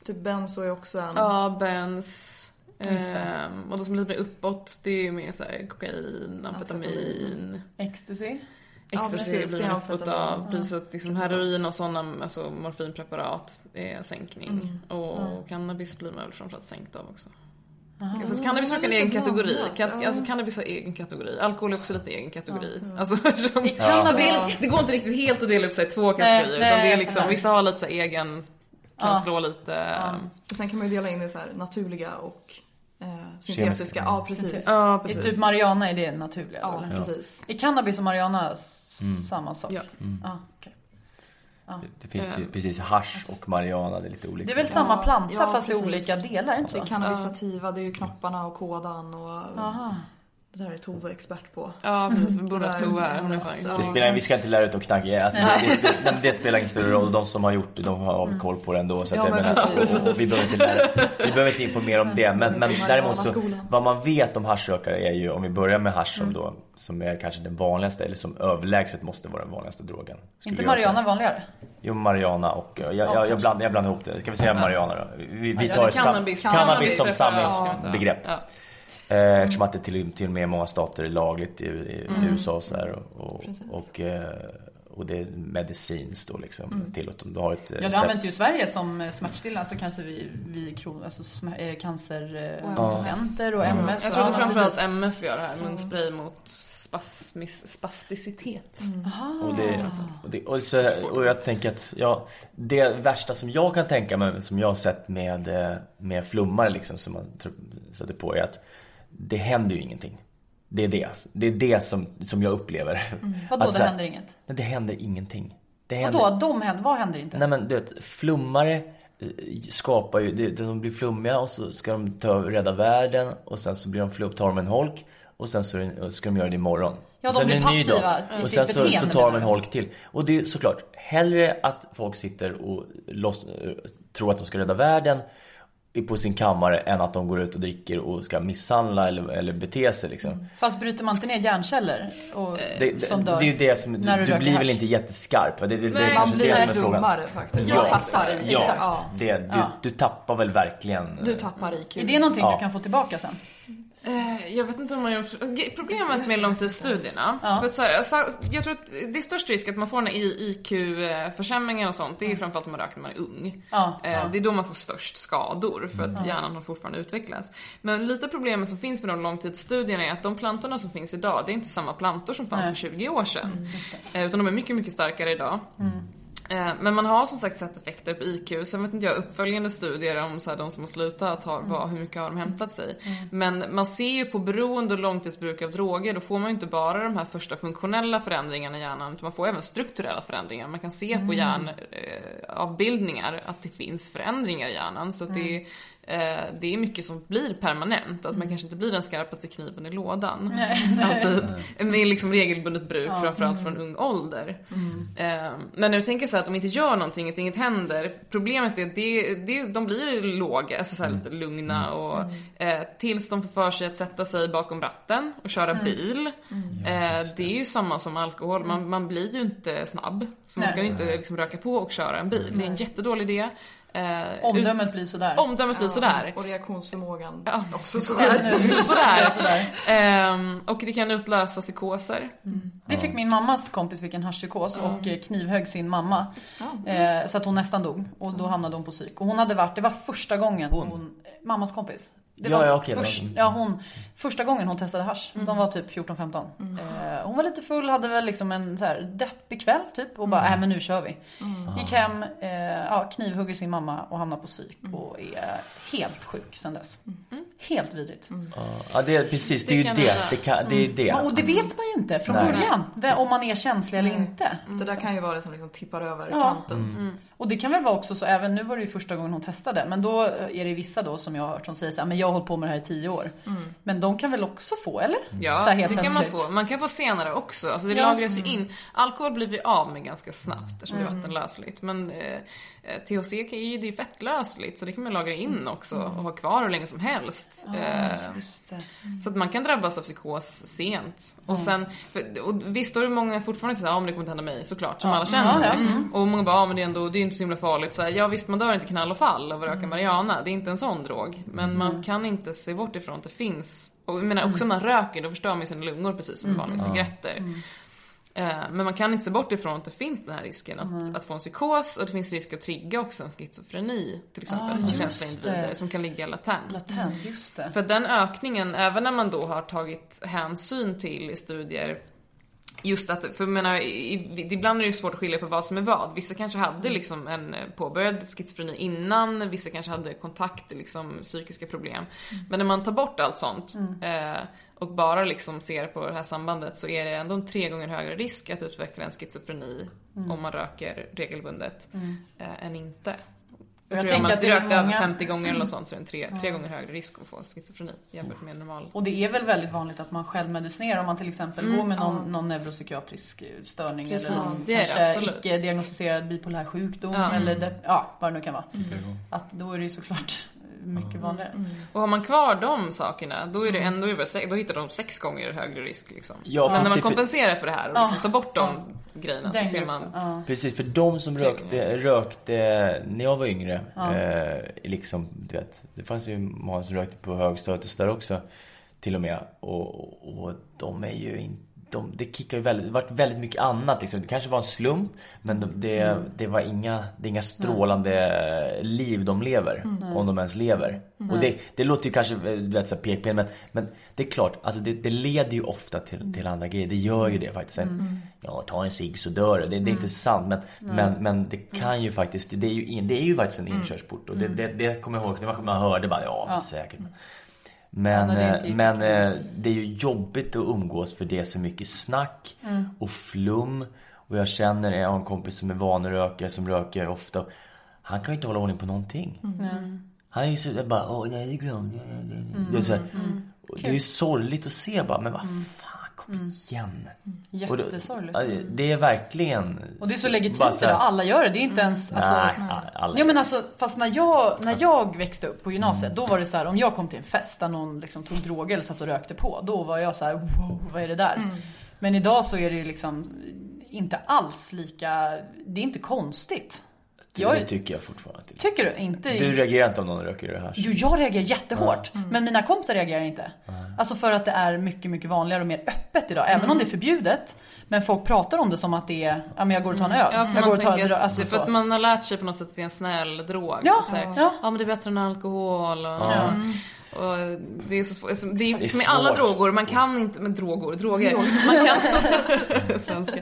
E: Typ benzo är också en.
D: ja, bens.
B: Det.
D: ehm, och de som är lite mer uppåt, det är ju mer såhär kokain, amfetamin.
B: Ecstasy?
E: Ja,
D: Ecstasy
E: precis, det
D: blir
E: är
D: man uppåt av. Precis att liksom heroin och sådana alltså morfinpreparat är sänkning.
E: Mm.
D: Och cannabis blir man väl framförallt sänkt av också.
B: Aha.
D: Fast cannabis har en egen kategori. Kan,
E: ja.
D: alltså cannabis har egen kategori. Alkohol är också lite egen kategori. Alltså, som,
B: cannabis-
D: det går inte riktigt helt att dela upp sig i två kategorier.
B: nej,
D: utan det är liksom, vissa har lite så egen, kan
B: Ja.
D: slå lite. Ja,
E: Och sen kan man ju dela in i så här naturliga och eh, syntetiska. Ja, precis.
D: ja
B: Är
D: precis.
B: typ marijuana, är det naturliga?
E: Ja,
B: eller?
E: precis.
B: Är cannabis och marijuana s-
C: Mm.
B: samma sak?
D: Ja.
B: Ah, okej.
C: Det, det finns ju
D: Eh.
C: precis hasch och marijuana, det är lite olika.
B: Det är väl samma planta
E: ja,
B: fast i olika delar, inte
E: Det
B: så?
E: är cannabisativa, det är ju knopparna och kådan och
B: Aha.
E: Det där är Tove expert på.
D: Ja precis, vi borde
E: Det
D: haft Tove. Hon är
E: ja.
C: Det spelar, vi ska inte lära ut att knacka. Alltså, det, det, det spelar ingen större roll. De som har gjort det, de har koll på det ändå. Så
E: Ja,
C: jag
E: men
C: menar, och, och, vi, behöver inte lära, vi behöver inte informera om det. Men, men däremot så, vad man vet om haschrökare är ju, om vi börjar med hasch som då, som är kanske den vanligaste, eller som överlägset måste vara den vanligaste drogen.
B: Inte
C: jag
B: marijuana vanligare?
C: Jo, marijuana och, jag, jag, jag,
B: kanske.
C: blandar, jag blandar ihop det. Ska vi säga marijuana då? Vi, vi
B: Ja,
C: tar
B: det
C: ett sam,
D: Cannabis.
C: cannabis som
D: Cannabis.
C: samlingsbegrepp.
D: Ja.
C: Eh, eftersom att det till, till och med många stater är lagligt i, i USA och så här. Och, och, och, eh, och det är medicinskt då liksom tillåtet. Om du har ett
B: Ja, det används ju i Sverige som eh, smärtstillande, alltså kanske vi, vi alltså eh, cancerpatienter och MS.
D: Jag
B: och
D: tror det är framförallt. MS vi har det här, munspray mot spasmis, spasticitet.
C: Och, det, och, det, och, så, och jag tänker att ja, det värsta som jag kan tänka mig, som jag har sett med, eh, med flummare liksom, som man stöter på är att det händer ju ingenting. Det är det, det, är det som, som jag upplever.
B: Vadå,
C: Att
B: det
C: här-
B: händer inget?
C: Nej, det händer ingenting. Det händer,
B: Vadå, de händer, vad händer inte?
C: Nej men du vet, flummare eh, skapar ju, det- de blir flummiga och så ska de ta rädda världen och sen så blir de flum, tar de en holk och sen så ska de göra det imorgon.
B: Ja, de
C: sen
B: blir passiva i
C: Och sen så, så tar de en holk till. Och det är såklart, hellre att folk sitter och loss, eh, tror att de ska rädda världen på sin kammare än att de går ut och dricker och ska misshandla eller, eller bete sig liksom.
B: Fast bryter man inte ner hjärnceller och,
C: Det, det,
B: som dör?
C: det är ju det som,
B: när
C: du,
B: du
C: blir väl
B: hasch?
C: inte jätteskarp? Det, det, det är
D: Nej,
E: Man blir
C: det som är frågan.
E: dummare faktiskt.
B: Ja,
E: Man tappar i.
C: Ja,
E: Exakt.
C: det, du,
B: Ja.
C: du tappar väl verkligen
E: Du tappar i
B: Är det någonting
C: Ja.
B: du kan få tillbaka sen?
D: Eh, Jag vet inte om man gjort... Problemet med långtidsstudierna, för att så här, jag tror att det är störst risk att man får den här IQ-försämringen och sånt, det är framförallt om man röker när man är ung.
B: Ja,
D: Eh, Det är då man får störst skador, för att hjärnan har fortfarande utvecklats. Men lite problemet som finns med de långtidsstudierna är att de plantorna som finns idag, det är inte samma plantor som fanns för 20 år sedan. Eh, Utan de är mycket, mycket starkare idag. Eh, Men man har som sagt sett effekter på IQ. Sen vet inte jag uppföljande studier om så här, de som har slutat, har, vad, hur mycket har de hämtat sig. Men man ser ju på beroende och långtidsbruk av droger, då får man ju inte bara de här första funktionella förändringarna i hjärnan, utan man får även strukturella förändringar. Man kan se på hjärnavbildningar att det finns förändringar i hjärnan. Så det eh, det är mycket som blir permanent, att man kanske inte blir den skarpaste kniven i lådan. Alltid. Med liksom regelbundet bruk, framförallt från ung ålder. Eh, Men när du tänker så att de inte gör någonting, att inget händer. Problemet är att det, det, de blir ju låga, alltså så här lite lugna och eh, tills de får för sig att sätta sig bakom ratten och köra bil. Eh, det är ju samma som alkohol, man, man blir ju inte snabb. Så man ska ju inte liksom röka på och köra en bil. Det är en jättedålig idé. Eh,
B: Omdömet blir sådär.
D: Omdömet blir sådär.
E: Och reaktionsförmågan
D: Ja.
E: också sådär.
D: Sådär.
B: sådär.
D: Ehm, och det kan utlösa psykoser.
B: Det fick min mammas kompis fick en haschpsykos och eh, knivhögg sin mamma. Eh, så att hon nästan dog. Och då hamnade hon på psyk. Och hon hade varit, det var första gången hon, mammas kompis. Det
C: Ja,
B: var
C: ja, okej,
B: först,
C: men-
B: ja, hon, första gången hon testade hasch.
D: Mm.
B: De var typ 14-15. Eh, hon var lite full, hade väl liksom en så här deppig kväll typ. Och bara,
D: Mm.
B: äh men nu kör vi. Gick hem, eh, ja, knivhugger sin mamma och hamnar på psyk.
D: Mm.
B: Och är helt sjuk sen dess. Helt vidrigt.
C: Ja, det är precis. Det är
D: Det
C: ju det. Det, kan, det är det.
B: Och det vet man ju inte från
C: Nej.
B: början. Om man är känslig eller inte.
E: Det där kan ju vara det som liksom tippar över
B: Ja.
E: kanten.
D: Mm.
B: Och det kan väl vara också så, även nu var det ju första gången hon testade, men då är det vissa då som jag har hört som säger så här, men jag har hållit på med det här i tio år. Men de kan väl också få, eller?
D: Ja,
B: så här helt
D: det kan man
B: plötsligt.
D: få. Man kan få senare också. Alltså det
B: Ja.
D: lagras ju in. Alkohol blir vi av med ganska snabbt eftersom det är vattenlösligt. Men eh, eh, THC kan ju, det är ju fettlösligt så det kan man lagra in också och ha kvar hur länge som helst.
B: Just det.
D: Så att man kan drabbas av psykos sent. Och sen, för, och visst då är det många fortfarande såhär, ja men det kommer inte hända mig såklart, som alla känner.
B: Ja, ja.
D: Och många bara, ja men det är ändå, det är inte så himla farligt. Så här, ja visst man dör inte knall och fall av att röka marijuana, det är inte en sån drog. Men man kan inte se bort ifrån att det finns. Och jag menar också om man röker, då förstör man ju sina lungor precis som vanliga cigaretter. Eh, Men man kan inte se bort ifrån att det finns den här risken att, att få en psykos och det finns risk att trigga också en schizofreni till exempel
B: Ah,
D: hos
B: just
D: känsliga individer
B: det.
D: som kan ligga latent.
B: Latent, just det.
D: För den ökningen, även när man då har tagit hänsyn till i studier Just att, för jag menar, ibland är det svårt att skilja på vad som är vad. Vissa kanske hade liksom en eh, påbörjad schizofreni innan, vissa kanske hade kontakt, liksom psykiska problem. Men när man tar bort allt sånt eh, och bara liksom ser på det här sambandet så är det ändå en tre gånger högre risk att utveckla en schizofreni om man röker regelbundet eh, än inte. Jag,
B: Jag
D: tror
B: tänker att det är
D: röker över
B: många-
D: 50 gånger eller något sånt så är det en tre, tre gånger högre risk att få schizofreni jämfört med normal.
B: Och det är väl väldigt vanligt att man självmedicinerar om man till exempel går med någon, någon neuropsykiatrisk störning
D: Precis,
B: eller någon
D: det
B: kanske icke-diagnostiserad bipolär sjukdom
D: Ja.
B: eller det, ja, vad det nu kan vara. Att då är det ju såklart mycket vanligare.
D: Och har man kvar de sakerna, då är det ändå över se- då hittar de sex gånger högre risk liksom.
C: Ja,
D: Men när man
C: precis,
D: kompenserar för det här och liksom
B: Ja.
D: tar bort de grejerna
B: Den
D: så ser man...
B: ja.
C: Precis, för de som rökte, rökte när jag var yngre, eh, liksom, du vet, det fanns ju många som rökte på högstadiet och sådär också, till och med. Och, och de är ju inte de, det kickar ju väldigt, det vart väldigt mycket annat liksom. Det kanske var en slump, men de, det, det var inga, det är inga strålande liv de lever. Om de ens lever. Och det, det låter ju kanske, du vet, pekpinne, men, men det är klart, alltså det, det leder ju ofta till, till andra grejer. Det gör ju det faktiskt. Sen, Ja, ta en cigg så dör du. Det, det är inte sant, men, men, men det kan ju faktiskt, det är ju, in, det är ju faktiskt en inkörsport. Och det, det, det kommer jag ihåg, det var man hörde bara, ja, men säkert. Men,
B: Ja,
C: eh, men eh, det är ju jobbigt att umgås för det är så mycket snack och flum. Och jag känner, jag har en kompis som är vanerökare som röker ofta. Han kan ju inte hålla ordning på någonting. Han är ju så jag bara, åh nej det glömde jag. Det är, så här, och det är ju sorgligt att se bara, men vad fan, kom igen. Och då-
B: Jättesorgligt.
C: ja, det är verkligen...
B: Och det är så legitimt
C: så här-
B: idag, alla gör det. Det är inte ens, alltså,
C: Nej, alla-
B: Ja men alltså, fast när jag, när jag växte upp på gymnasiet, då var det så här, om jag kom till en fest där någon liksom tog droger eller satt och rökte på, då var jag så här, wow, vad är det där? Men idag så är det ju liksom inte alls lika, det är inte konstigt. Jag,
C: det tycker jag fortfarande.
B: tycker du inte?
C: Du reagerar inte om någon röker det här?
B: Jo, jag reagerar jättehårt. Men mina kompisar reagerar inte. Alltså för att det är mycket, mycket vanligare och mer öppet idag. Även om det är förbjudet. Men folk pratar om det som att det är, ja men jag går och tar en öl.
D: Ja,
B: jag går och tar en
D: att,
B: alltså
D: för att man har lärt sig på något sätt att det är en snäll drog.
B: Ja,
D: så här,
B: ja.
D: ja men det är bättre än alkohol och,
C: Ja.
D: Och det är så svårt. Alltså, Det är,
C: Det är
D: som med alla droger, man kan inte, med droger, droger. Man kan, svenska.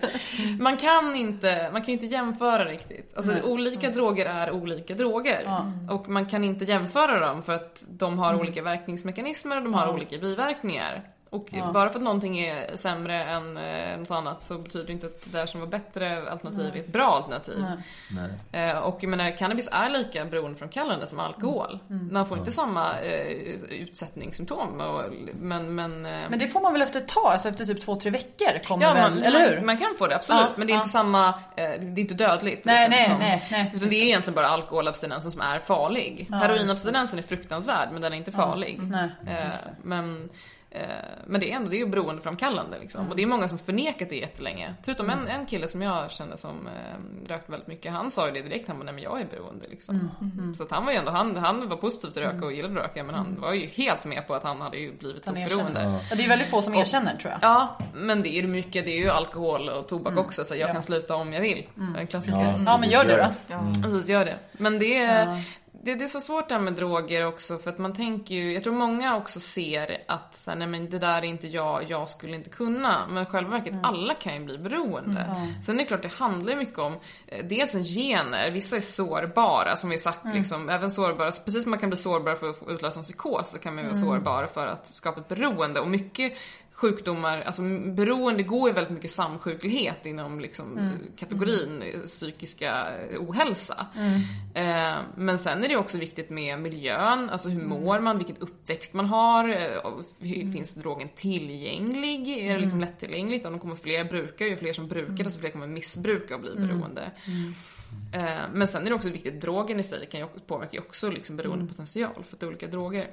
D: Man kan inte, man kan inte jämföra riktigt. Alltså olika droger är olika droger. Och man kan inte jämföra dem för att de har olika verkningsmekanismer och de har olika biverkningar. Och bara för att någonting är sämre än eh, något annat så betyder det inte att det där som var bättre alternativ är ett bra alternativ.
C: Nej.
D: Eh, och jag menar, cannabis är lika beroendeframkallande som alkohol. Man får inte samma eh, utsättningssymptom. Och, men, men, eh,
B: Men det får man väl efter ett tag, alltså efter typ två, tre veckor kommer
D: ja,
B: väl,
D: man,
B: eller hur?
D: Man, man kan få det, absolut.
B: Ja,
D: men det är
B: ja.
D: inte samma, eh, det är inte dödligt.
B: Nej,
D: sättet
B: nej,
D: som-
B: nej, nej.
D: Utan det är egentligen bara alkoholabstinensen som är farlig. Heroinabstinensen är fruktansvärd, men den är inte farlig.
B: Nej,
D: men, eh, men det är ändå det är ju beroendeframkallande liksom. Och det är många som förnekat det jättelänge. Förutom en, en kille som jag kände som eh, rökte väldigt mycket. Han sa ju det direkt, han bara, nej men jag är beroende liksom. Så att han var ju ändå, han, han var positiv till röka och gillade röka. Men han var ju helt med på att han hade ju blivit beroende.
B: erkänner. Ja, det är väldigt få som erkänner tror jag.
D: Ja, men det är ju mycket, det är ju alkohol och tobak också. Så jag
B: Mm. Ja.
D: kan sluta om jag vill. En klassisk
C: Ja.
B: Ja men gör det då.
E: Ja.
D: Precis, gör det. Men det är, det, det är så svårt det här med droger också för att man tänker ju, jag tror många också ser att så här, nej men det där är inte jag, jag skulle inte kunna. Men själva verket, alla kan ju bli beroende. Sen är det klart, det handlar ju mycket om eh, dels en gener, vissa är sårbara som vi sagt liksom, även sårbara, precis som man kan bli sårbar för att utlösa en psykos så kan man ju vara sårbar för att skapa ett beroende. Och mycket sjukdomar, alltså beroende går ju väldigt mycket samsjuklighet inom liksom, kategorin eh, psykiska ohälsa. Eh, men sen är det också viktigt med miljön, alltså hur mår man, vilken uppväxt man har, eh, hur, finns drogen tillgänglig, är det liksom lättillgängligt? Om de kommer fler brukar, ju fler som brukar desto fler kommer missbruka och bli beroende. Eh, men sen är det också viktigt, drogen i sig kan ju också, påverkar ju också liksom beroendepotential för att det är olika droger.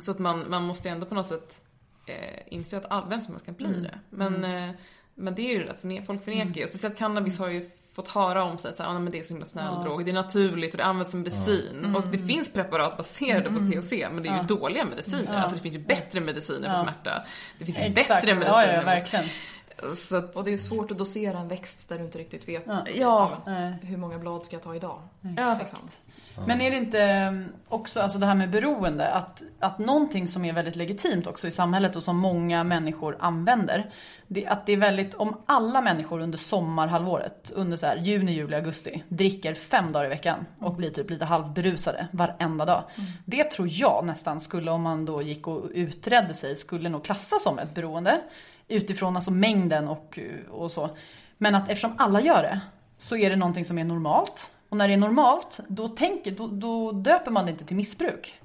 D: Så att man, man måste ändå på något sätt eh, inse att all, vem som helst kan bli det. Men, eh, men det är ju det där, förne- folk förnekar ju. Speciellt cannabis har ju fått höra om sig att ah, men det är så himla snäll drog, det är naturligt och det används som medicin. Och det finns preparat baserade på THC, men det är ju dåliga mediciner. Alltså det finns ju bättre mediciner för smärta. Det finns ju
B: Exakt,
D: bättre
B: ja,
D: mediciner.
B: ja
D: mot-
B: verkligen.
D: Så att,
E: Och det är svårt att dosera en växt där du inte riktigt vet
D: Ja.
E: men, hur många blad ska jag ta idag.
D: Ja.
E: Liksom.
B: Men är det inte mm, också alltså det här med beroende, att, att någonting som är väldigt legitimt också i samhället och som många människor använder, det, att det är väldigt, om alla människor under sommarhalvåret, under så här juni, juli, augusti, dricker fem dagar i veckan och blir typ lite halvberusade varenda dag. Det tror jag nästan skulle, om man då gick och utredde sig, skulle nog klassas som ett beroende. Utifrån alltså mängden och, och så. Men att eftersom alla gör det, så är det någonting som är normalt. Och när det är normalt, då, tänker, då, då döper man det inte till missbruk.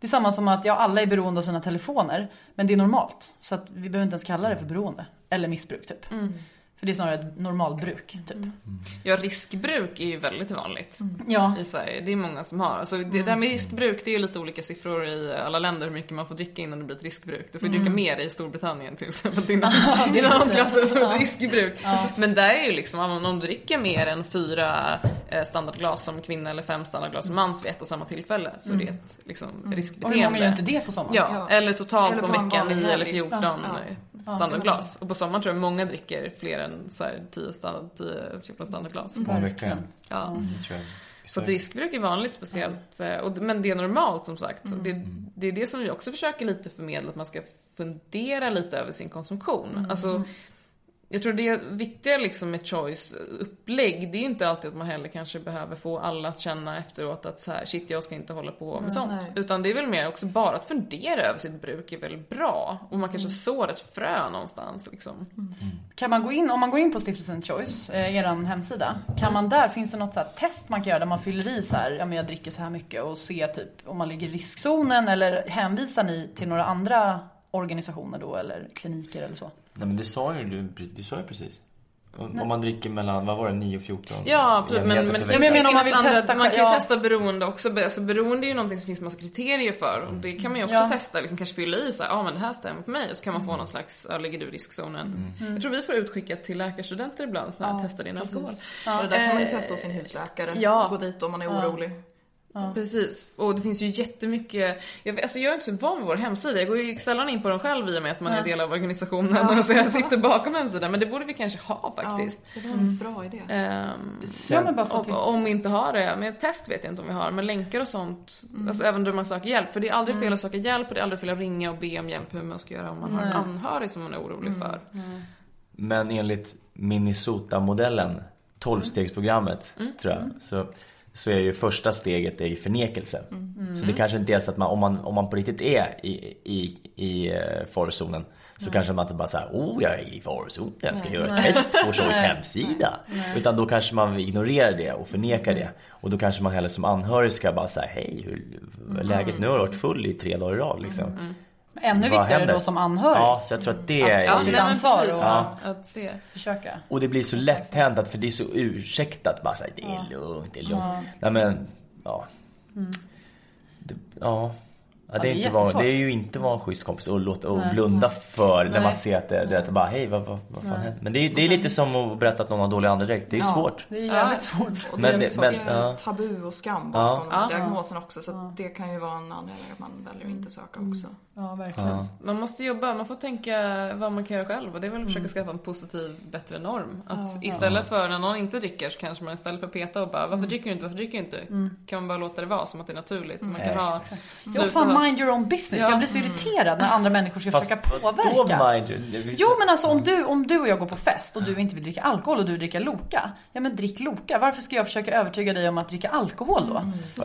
B: Det är samma som att ja, alla är beroende av sina telefoner, men det är normalt. Så att vi behöver inte ens kalla det för beroende. Eller missbruk typ. Mm. För det är snarare ett normalbruk typ.
D: ja, riskbruk är ju väldigt vanligt.
B: Ja,
D: i Sverige. Det är många som har. Alltså det där med riskbruk, det är ju lite olika siffror i alla länder hur mycket man får dricka innan det blir ett riskbruk. Du får ju dricka mer i Storbritannien till exempel innan, innan de klassar det som ett riskbruk. Men där är ju liksom, om du dricker mer än fyra eh, standardglas som kvinna eller fem standardglas som mans vid ett och samma tillfälle så är det ett liksom,
B: och hur många
D: riskbeteende.
B: gör inte det på sommaren?
D: Ja,
E: Ja.
D: eller totalt
E: Eller
D: på
E: man
D: veckan
E: vanlig
D: 9 eller
E: helg.
D: 14
E: Ja.
D: Standardglas. Och på sommaren tror jag många dricker fler än så här 10 standard, 10-14 standardglas.
C: På en vecka.
D: Ja. Så att riskbruk är vanligt speciellt, eh, och, men det är normalt som sagt. Och Det, det är det som vi också försöker lite förmedla, att man ska fundera lite över sin konsumtion. Alltså, jag tror det viktiga liksom med choice upplägg, det är ju inte alltid att man heller kanske behöver få alla att känna efteråt att så här, shit jag ska inte hålla på med sånt.
E: nej.
D: Utan det är väl mer också bara att fundera över sitt bruk är väl bra. Och man kanske sår ett frö någonstans liksom.
B: Kan man gå in, om man går in på Stiftelsen Choice, eh, er hemsida, kan man där, finns det något så här test man kan göra där man fyller i så här, ja men jag dricker så här mycket och ser typ om man ligger i riskzonen eller hänvisar ni till några andra organisationer då eller kliniker eller så?
C: Nej men det sa ju du, du sa ju precis. Om, om man dricker mellan, vad var det, 9 och 14?
D: Ja, absolut. Men, men,
B: Ja, jag menar om man vill testa
D: man kan ju
B: ja.
D: testa beroende också. Alltså beroende är ju någonting som finns massa kriterier för. Och det kan man ju också
B: Ja.
D: testa, liksom kanske fylla i så här, ja ah, men det här stämmer på mig. Och så kan man få någon slags, ja, ligger du i riskzonen? Jag tror vi får utskickat till läkarstudenter ibland, sådana här testa din alkohol.
E: Och det där kan man ju testa hos sin husläkare.
D: ja.
E: Gå dit om man är
B: Ja.
D: Precis, och det finns ju jättemycket, jag, alltså jag är inte så van vid vår hemsida, jag går ju sällan in på den själv i och med att man är del av organisationen och så jag sitter bakom hemsidan, men det borde vi kanske ha faktiskt.
E: Ja, det var en bra idé.
B: Ja, men bara få till.
D: om, om vi inte har det, med ett test vet jag inte om vi har, men länkar och sånt, alltså även där man söker hjälp, för det är aldrig fel att söka hjälp och det är aldrig fel att ringa och be om hjälp hur man ska göra om man har en anhörig som man är orolig för.
C: Men enligt Minnesota-modellen, 12-stegsprogrammet, tror jag, så, så är ju första steget är ju förnekelse. Så det kanske inte är så att man, om man, om man på riktigt är i, i, i eh, farozonen, så kanske man inte bara säger oh jag är i farozonen, jag ska göra ett test på Joys hemsida. Utan då kanske man ignorerar det och förnekar det. Och då kanske man hellre som anhörig ska bara säga hej, hur är läget nu? Har varit full i tre dagar i rad liksom.
B: Ännu
C: Vad
B: viktigare
C: händer?
B: då som anhörig.
C: Ja, så jag tror att det är...
B: Ja,
D: nej,
B: sitt
D: men
B: ansvar och-
C: Ja.
D: att se.
B: Försöka.
C: Och det blir så lätt hänt att, för det är så ursäktat bara säga det är lugnt, det är lugnt. Nej men, ja. Det, ja. Ja, det, är
B: det
C: inte var, det är ju inte vara en schysst kompis och, låta, och blunda för när man ser att det, det är bara hej vad, vad, vad fan händer? Men det är, det är lite som att berätta att någon har dålig andedräkt. Det är svårt.
B: Det är jävligt svårt.
E: Och
C: Men
E: det,
C: det-
E: är
C: men- ja.
E: tabu och skam
C: Ja.
E: bakom här diagnosen också. Så det kan ju vara en anledning att man väljer att inte söka också.
B: Ja, verkligen.
D: Man måste jobba, man får tänka vad man kan göra själv och det är väl att försöka skaffa en positiv, bättre norm. Att istället för när någon inte dricker så kanske man istället för att peta och bara varför dricker du inte, varför dricker du inte? Kan man bara låta det vara som att det är naturligt. Man kan ha...
B: Mind your own business.
D: Ja.
B: Jag blir så irriterad när andra människor ska
C: Fast
B: försöka påverka.
C: mind you? Det- visst-
B: Jo men alltså om du, om du och jag går på fest och du inte vill dricka alkohol och du dricker Loka. Ja men drick Loka. Varför ska jag försöka övertyga dig om att dricka alkohol då?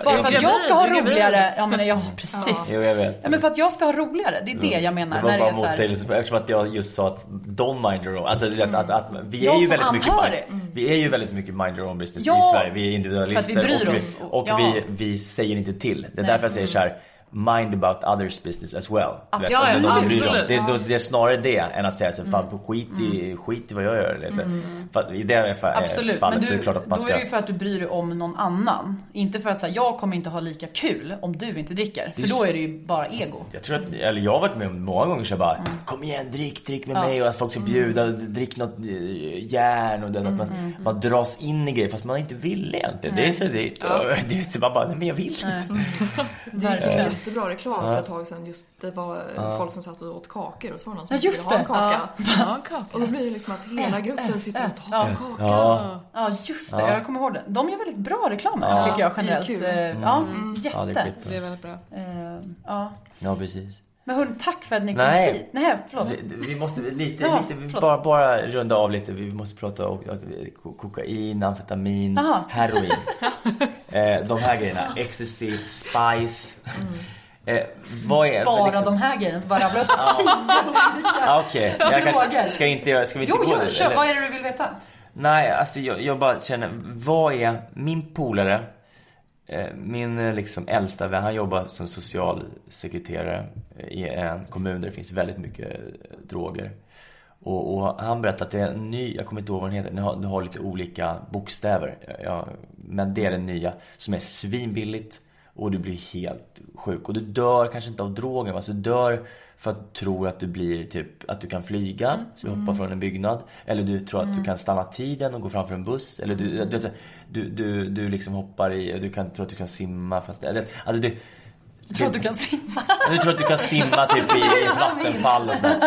B: Bara för att
D: Jag
B: ska ha roligare. Ja men ja precis.
C: Jo, jag vet.
B: Ja men för att jag ska ha roligare. Det är det jag menar.
C: Det var
B: när
C: bara
B: så här,
C: motsägelse eftersom att jag just sa att don't mind your own. Alltså att, att, att vi
B: Jag
C: är ju väldigt mycket mind, Vi är ju väldigt mycket mind your own business
B: Ja,
C: i Sverige. Vi är individualister.
B: för att vi bryr
C: och vi,
B: oss.
C: och
B: Ja.
C: vi, vi säger inte till. Det är därför jag säger så här. Mind about others business as well. Du vet,
D: Ja,
C: det
D: ja,
C: du om.
D: absolut.
C: Det, då- det är snarare det än att säga så fan skit i, skit i vad jag gör. Eller så. För i det fa-
B: Mm. Absolut,
C: fallet
B: men
C: så är
B: du,
C: det klart att man
B: då
C: ska...
B: är det ju för att du bryr dig om någon annan. Inte för att säga jag kommer inte ha lika kul om du inte dricker. För
C: Det
B: då är det ju bara ego.
C: Jag tror att, eller jag har varit med om många gånger så jag bara Kom igen, drick, drick med mig och att folk ska bjuda, drick något eh, järn och det, att man, man dras in i grejer fast man inte vill egentligen. Det är så det, det, det, man bara, nej men jag vill inte.
E: Det
B: Verkligen.
E: Jättebra reklam för ett tag sedan. Just det var folk som satt och åt kakor och så var det någon som
B: Ja, just
E: ville ha en kaka.
D: Ja, kaka.
E: Och då blir det liksom att hela gruppen sitter och tar
B: Ja.
E: en kaka.
C: Ja,
B: Ja just det, jag kommer ihåg det. De gör väldigt bra reklamer tycker jag generellt.
E: IQ.
B: Eh, Ja,
C: ja det är
B: jätte.
D: Det är väldigt bra.
B: Eh, Ja.
C: Ja, precis.
B: Men hörni, tack för att ni kom
C: Nej.
B: hit. Nej, förlåt.
C: Vi, vi måste lite,
B: Ja,
C: lite vi bara, bara runda av lite. Vi måste prata om kokain, amfetamin,
B: Aha.
C: heroin. eh, de här grejerna. Ecstasy, spice. Eh, vad är...
B: Bara
C: liksom-
B: de här grejerna, så bara rabblar upp tio olika
C: Ah, Okej,
B: droger.
C: ska, inte, göra- ska vi inte
B: Jo,
C: gå
B: jo, kör.
C: eller?
B: Vad är det du vill veta?
C: Nej, alltså jag, jag bara känner, vad är min polare, Eh, min eh, liksom äldsta vän, han jobbar som socialsekreterare eh, i en kommun där det finns väldigt mycket droger. Och, och han berättade att det är en ny, jag kommer inte ihåg vad den heter, den har, den har lite olika bokstäver. Ja, men det är den nya, som är svinbilligt och du blir helt sjuk. Och du dör kanske inte av drogen, alltså du dör för att du tror att du blir typ, att du kan flyga, så du hoppar från en byggnad. Eller du tror att du kan stanna tiden och gå framför en buss. Eller du, du, du, du, du liksom hoppar i, du kan, tror att du kan simma fast, alltså du
B: Du tror att du kan simma?
C: du tror att du kan simma typ i ett vattenfall och sånt.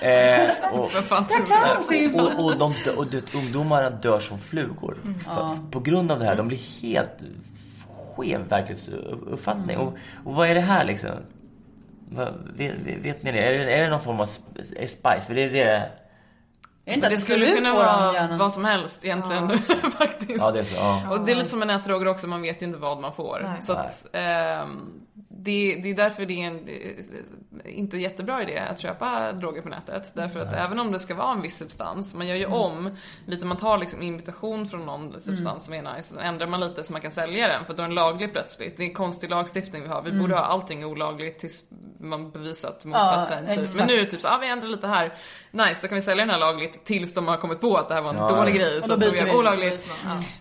C: Eh, och,
B: Jag
D: du?
B: kan simma!
C: och, och, de, och det, ungdomarna dör som flugor. För, På grund av det här. De blir helt skev verklighetsuppfattning. Och, och vad är det här liksom? Vet, vet ni det? Är, det? är det någon form av spice? För det är det...
B: Är det inte
D: Det
B: att det
D: skulle kunna vara vad som helst egentligen faktiskt.
C: Ja, det är så. Ja.
D: Och det är lite som med nätdroger också, man vet ju inte vad man får.
E: Nej.
D: Så att, ehm, det, det är därför det är en eh, inte jättebra idé att köpa droger på nätet. Därför att även om det ska vara en viss substans, man gör ju om lite, man tar liksom invitation från någon substans som är nice, och så ändrar man lite så man kan sälja den, för då är den laglig plötsligt. Det är en konstig lagstiftning vi har. Vi borde ha allting olagligt tills man bevisat motsatsen. typ.
B: exakt.
D: Men nu är det typ så, ah, vi ändrar lite här. Nice, då kan vi sälja den här lagligt tills de har kommit på att det här var en
C: Ja,
D: dålig
C: just
D: grej.
B: Och
D: Så
B: då
D: de
B: byter
D: gör
B: vi.
D: olagligt.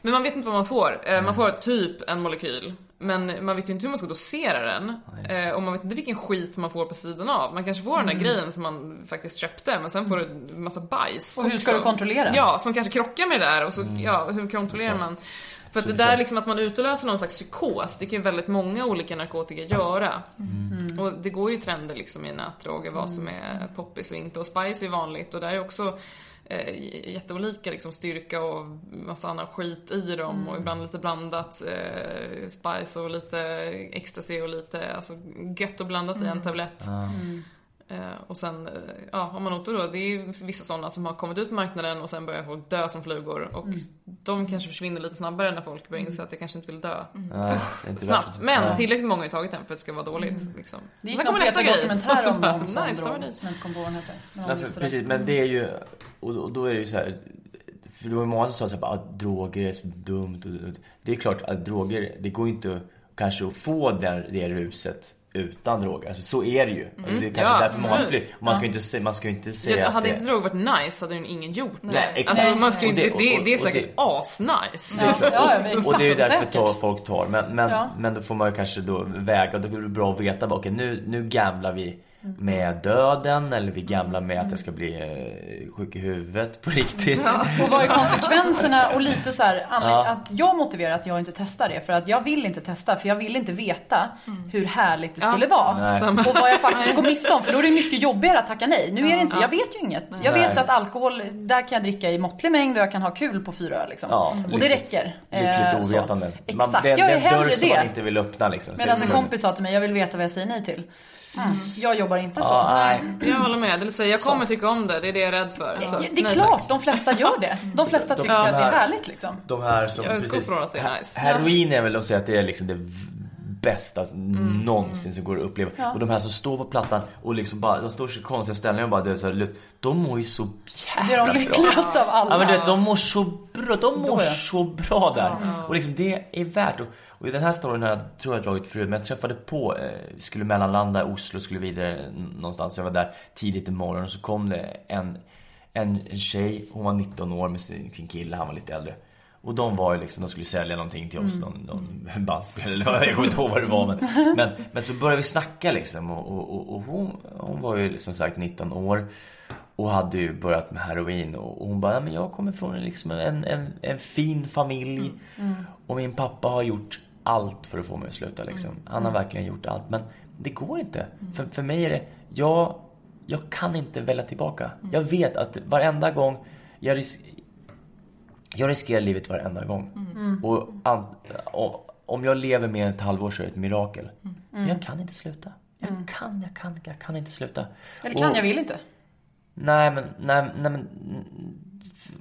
D: Men man vet inte vad man får. Eh, Man får typ en molekyl. Men man vet ju inte hur man ska dosera den. Eh, och man vet inte vilken skit man får på sidan av. Man kanske får den där grejen som man faktiskt köpte, men sen får du en massa bajs
B: Och hur ska
D: också.
B: du kontrollera?
D: Ja, som kanske krockar med det där. Och så, ja, hur kontrollerar man? För att det
C: det är
D: där liksom att man utlöser någon slags psykos, det kan ju väldigt många olika narkotika göra.
C: Mm.
D: Och det går ju trender liksom i nätdroger, vad som är poppis och inte. Och spice är vanligt och där är också eh, jätteolika liksom styrka och massa annan skit i dem och ibland lite blandat eh, spice och lite ecstasy och lite, alltså gött och blandat i en tablett. Eh, och sen, eh, ja, har man otur då, det är ju vissa sådana som har kommit ut på marknaden och sen börjar folk dö som flugor. Och de kanske försvinner lite snabbare när folk börjar inse att jag kanske inte vill dö
C: det är inte
D: snabbt. Men tillräckligt många har ju tagit den för att det ska vara dåligt. Liksom.
B: Det gick
D: Sen
B: någon
D: kommer nästa
B: nästa
D: grej.
B: dokumentär om dem som
D: nice,
B: drog, som jag inte kommer på vad den. Men där.
C: precis, men det är ju... Och, då är det ju så här... För det var ju många som sa så här, bara, att droger är så dumt. Det är klart att droger, det går inte kanske att få det, det ruset utan droger. Alltså så är det ju. Alltså, det är kanske
D: Ja,
C: därför många
D: absolut.
C: flyr. Man ska ju inte, se- man ska inte säga
D: Jag,
C: att
D: hade
C: det...
D: inte droger varit nice hade ju ingen gjort det.
C: Nej, exakt.
D: Alltså, man ska ju
C: Och det-
D: inte, det,
C: och-
D: det är
C: och
D: säkert
C: det-
D: asnice.
B: Ja, ja, ja,
C: och
B: exakt,
C: det är ju därför tar, folk tar. Men, men,
B: Ja.
C: men då får man ju kanske då väga. Då är det bra att veta. Okej, nu, nu gamblar vi
B: Mm.
C: Med döden. Eller vi gamblar med att jag ska bli eh, sjuk i huvudet på riktigt.
B: Och vad är konsekvenserna och lite så här,
C: Ja.
B: att jag motiverar att jag inte testar det för att jag vill inte testa för jag vill inte veta hur härligt det skulle vara.
C: Nej.
B: Och vad jag faktiskt går miste om för då är det mycket jobbigare att tacka nej. Nu är det inte, jag vet ju inget. Jag vet att alkohol, där kan jag dricka i måttlig mängd och jag kan ha kul på fyra öl liksom.
C: Ja,
B: och det
C: lyckligt.
B: räcker.
C: Lyckligt
B: Eh, så.
C: ovetande. Man,
B: Exakt,
C: det,
B: jag
C: det
B: är
C: är en dörr
B: hellre
C: som man
B: det.
C: inte vill öppna liksom.
B: Medan en
C: Mm.
B: kompis sa till mig, jag vill veta vad jag säger nej till. Mm. Jag jobbar inte så.
C: Ja, nej.
D: Jag håller med. Det vill säga, jag kommer tycka om det. Det är det jag är rädd för. Så,
B: Ja, Det är klart, de flesta gör det. De flesta tycker
C: de
B: att det är
C: här-
B: härligt liksom.
C: De här som
D: Jag utgår
C: precis,
D: från att det är nice.
C: Heroin är väl att säga att det är liksom det bästa
D: Mm.
C: någonsin som går att uppleva. Och de här som står på plattan och liksom bara, de står i konstiga ställningar och bara det är så här, De mår ju så
B: Det är
C: jävla
B: de
C: bra.
B: lyckligaste av alla.
C: Ja men du vet, de mår så bra, de mår
B: ja.
C: så bra där. Och liksom det är värt och, och i den här storyn har jag, tror jag dragit förut, men jag träffade på, eh, skulle mellanlanda Oslo, skulle vidare någonstans. Jag var där tidigt i morgon och så kom det en, en, en tjej, hon var 19 år med sin, sin kille, han var lite äldre. Och de var ju liksom, de skulle sälja någonting till oss, någon, någon bandspel eller vad, jag kommer inte ihåg vad det var. Men, men, men så började vi snacka liksom och, och, och, och hon, hon var ju som sagt 19 år. Och hade ju börjat med heroin och hon bara, "Ja, men jag kommer från liksom en, en, en fin familj. Och min pappa har gjort allt för att få mig att sluta liksom. Han har verkligen gjort allt. Men det går inte. För, för mig är det, jag, jag kan inte välja tillbaka. Jag vet att varenda gång jag, jag riskerar livet varenda gång. Och, an, och om jag lever mer än ett halvår så är det ett mirakel. Men jag kan inte sluta. Jag kan, jag kan, jag kan inte sluta.
B: Eller kan,
C: Och-
B: jag vill inte.
C: Nej men, nej, nej men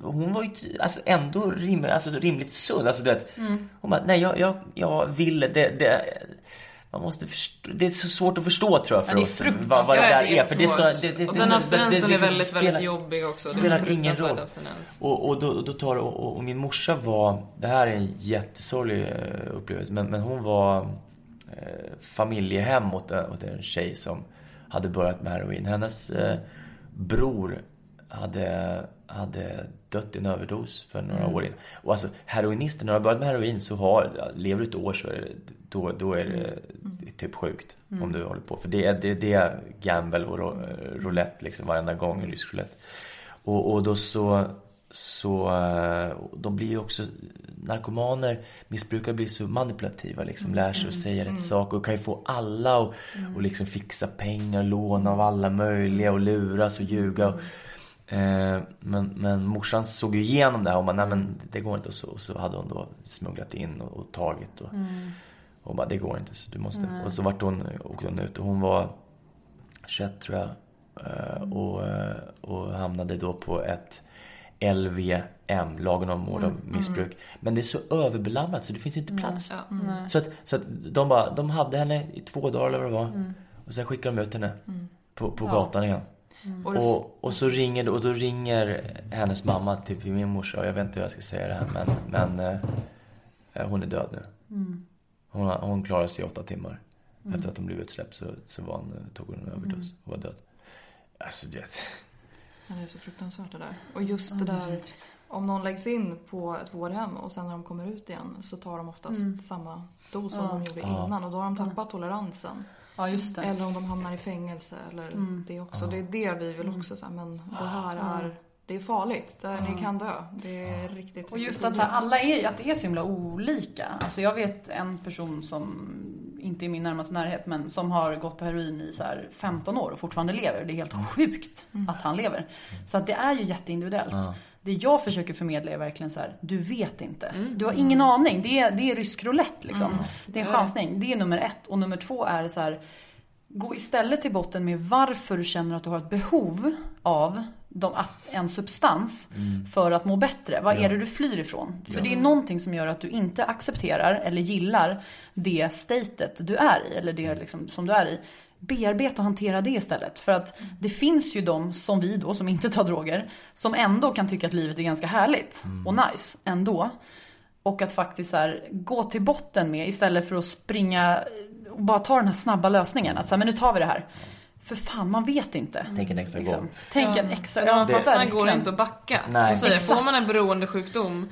C: hon var ju alltså ändå rim, alltså, rimligt sund. Alltså, du vet, Hon bara, nej jag, jag, jag vill, det, det, man måste förstå, det är så svårt att förstå tror jag för
B: Ja,
C: oss. Vad, vad det där är. För det är så, det, det,
D: och den abstinensen är väldigt,
C: spelar-
D: väldigt jobbig också. Det
C: spelar
D: en
C: ingen roll. Och, och, då, då tar och, och min morsa var, det här är en jättesorglig eh, upplevelse, men, men hon var eh, familjehem åt, en- åt en tjej som hade börjat med heroin. Hennes eh, bror hade, hade dött i en överdos för några år innan. Och alltså heroinister, när du har börjat med heroin så har, alltså, lever du ett år så är det, då, då är det, är typ sjukt om du håller på. För det är, det, det är gamble och ro, roulette liksom varenda gång, rysk roulette. Och, och då så, så eh, de blir ju också, narkomaner, missbrukare blir så manipulativa liksom, lär sig att säga rätt sak och kan ju få alla och, och liksom fixa pengar, låna av alla möjliga och luras och ljuga. Och, men, men morsan såg ju igenom det här och bara, nej men det går inte och så, och så hade hon då smugglat in och, och tagit och, och bara, det går inte så du måste. Och så vart hon, åkte hon ut och hon var 21 tror jag. Eh, Och, eh, och hamnade då på ett LVM, lagen om vård av missbruk. Men det är så överbelamrat så det finns inte plats. Så, att, så att de, bara, de hade henne i två dagar eller vad det var. Och sen skickade de ut henne på, på gatan igen.
E: Och det-
C: Och, och så ringer, och då ringer hennes mamma till till min morsa och jag vet inte hur jag ska säga det här men, men eh, hon är död nu. Hon, har- hon klarade sig i åtta timmar. Efter att hon blev utsläppt så, så var hon, tog hon en överdos och var död. Alltså du vet.
E: Ja, det är så fruktansvärt det där. Och just det där, om någon läggs in på ett vårdhem och sen när de kommer ut igen så tar de oftast samma dos som de gjorde innan och då har de tappat toleransen.
B: Ja, just det.
E: Eller om de hamnar i fängelse eller det också. Det är det vi vill också säga, men det här är det är farligt. Där ni kan dö. Det är riktigt,
B: Och just
E: riktigt
B: att så här, alla är, att det är så himla olika. Alltså jag vet en person som, inte i min närmaste närhet, men som har gått på heroin i så här 15 år och fortfarande lever. Det är helt sjukt att han lever. Så att det är ju jätteindividuellt. Det jag försöker förmedla är verkligen så här, du vet inte. Du har ingen aning. Det är, det är rysk roulette liksom. Det är en chansning. Det är nummer ett. Och nummer två är så här, Gå istället till botten med varför du känner att du har ett behov av de, en substans för att må bättre. Vad är det du flyr ifrån? För det är någonting som gör att du inte accepterar eller gillar det statet du är i, eller det liksom, som du är i. Bearbeta och hantera det istället. För att det finns ju de, som vi då, som inte tar droger, som ändå kan tycka att livet är ganska härligt och nice ändå. Och att faktiskt så här, gå till botten med istället för att springa och bara ta den här snabba lösningen. Att så här, men nu tar vi det här. För fan, man vet inte.
C: Tänk en extra gång.
B: Tänk en extra
D: När man
B: ja,
D: fastnar går inte att backa.
C: Nej.
D: Som säger, får man en beroendesjukdom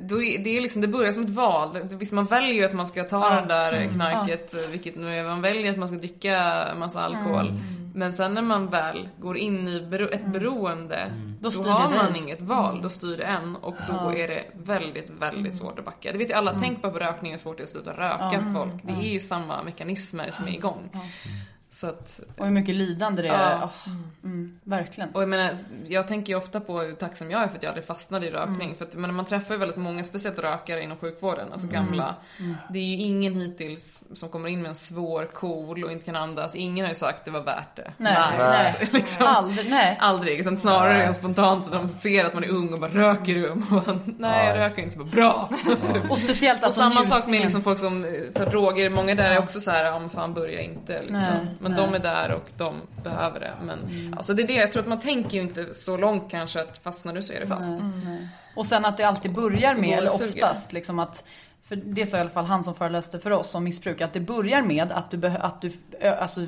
D: då är, det, är liksom, det börjar som ett val. Visst, man väljer ju att man ska ta det där
B: Mm.
D: knarket, vilket nu är. Man väljer att man ska dricka massa alkohol.
B: Mm.
D: Men sen när man väl går in i bero, ett beroende,
B: Då
D: då,
B: styr
D: har
B: det
D: man.
B: Mm.
D: inget val. Då styr det en och då är det väldigt, väldigt svårt att backa. Det vet ju alla.
B: Mm.
D: Tänk bara på rökning, hur svårt det är att sluta röka folk. Det är ju samma mekanismer som är igång. Så att,
B: Och hur mycket lidande det är.
D: Ja.
B: Mm, verkligen.
D: och jag menar, jag tänker ju ofta på hur tacksam jag är för att jag aldrig fastnade i rökning.
B: Mm.
D: För att, men man träffar ju väldigt många, speciellt rökare inom sjukvården, alltså
B: Mm.
D: gamla. Det är ju ingen hittills som kommer in med en svår KOL och inte kan andas. Ingen har ju sagt det var värt det.
B: Nej,
D: nice.
B: nej.
D: liksom.
B: Aldrig, nej.
D: Aldrig, utan snarare det spontant att de ser att man är ung och bara röker du? Och man nej jag röker inte så bara, bra.
B: Och speciellt
D: Och
B: alltså
D: samma sak med
B: njutningen.
D: liksom folk som tar droger, många där är också så här, ja men fan börja inte liksom.
B: Nej,
D: men
B: nej.
D: de är där och de behöver det. Men alltså det är det, jag tror att man tänker ju inte så långt kanske att fastnar du så är det fast.
B: Och sen att det alltid börjar med, eller oftast, liksom att för det sa i alla fall han som föreläste för oss om missbruk, att det börjar med att du, att du alltså,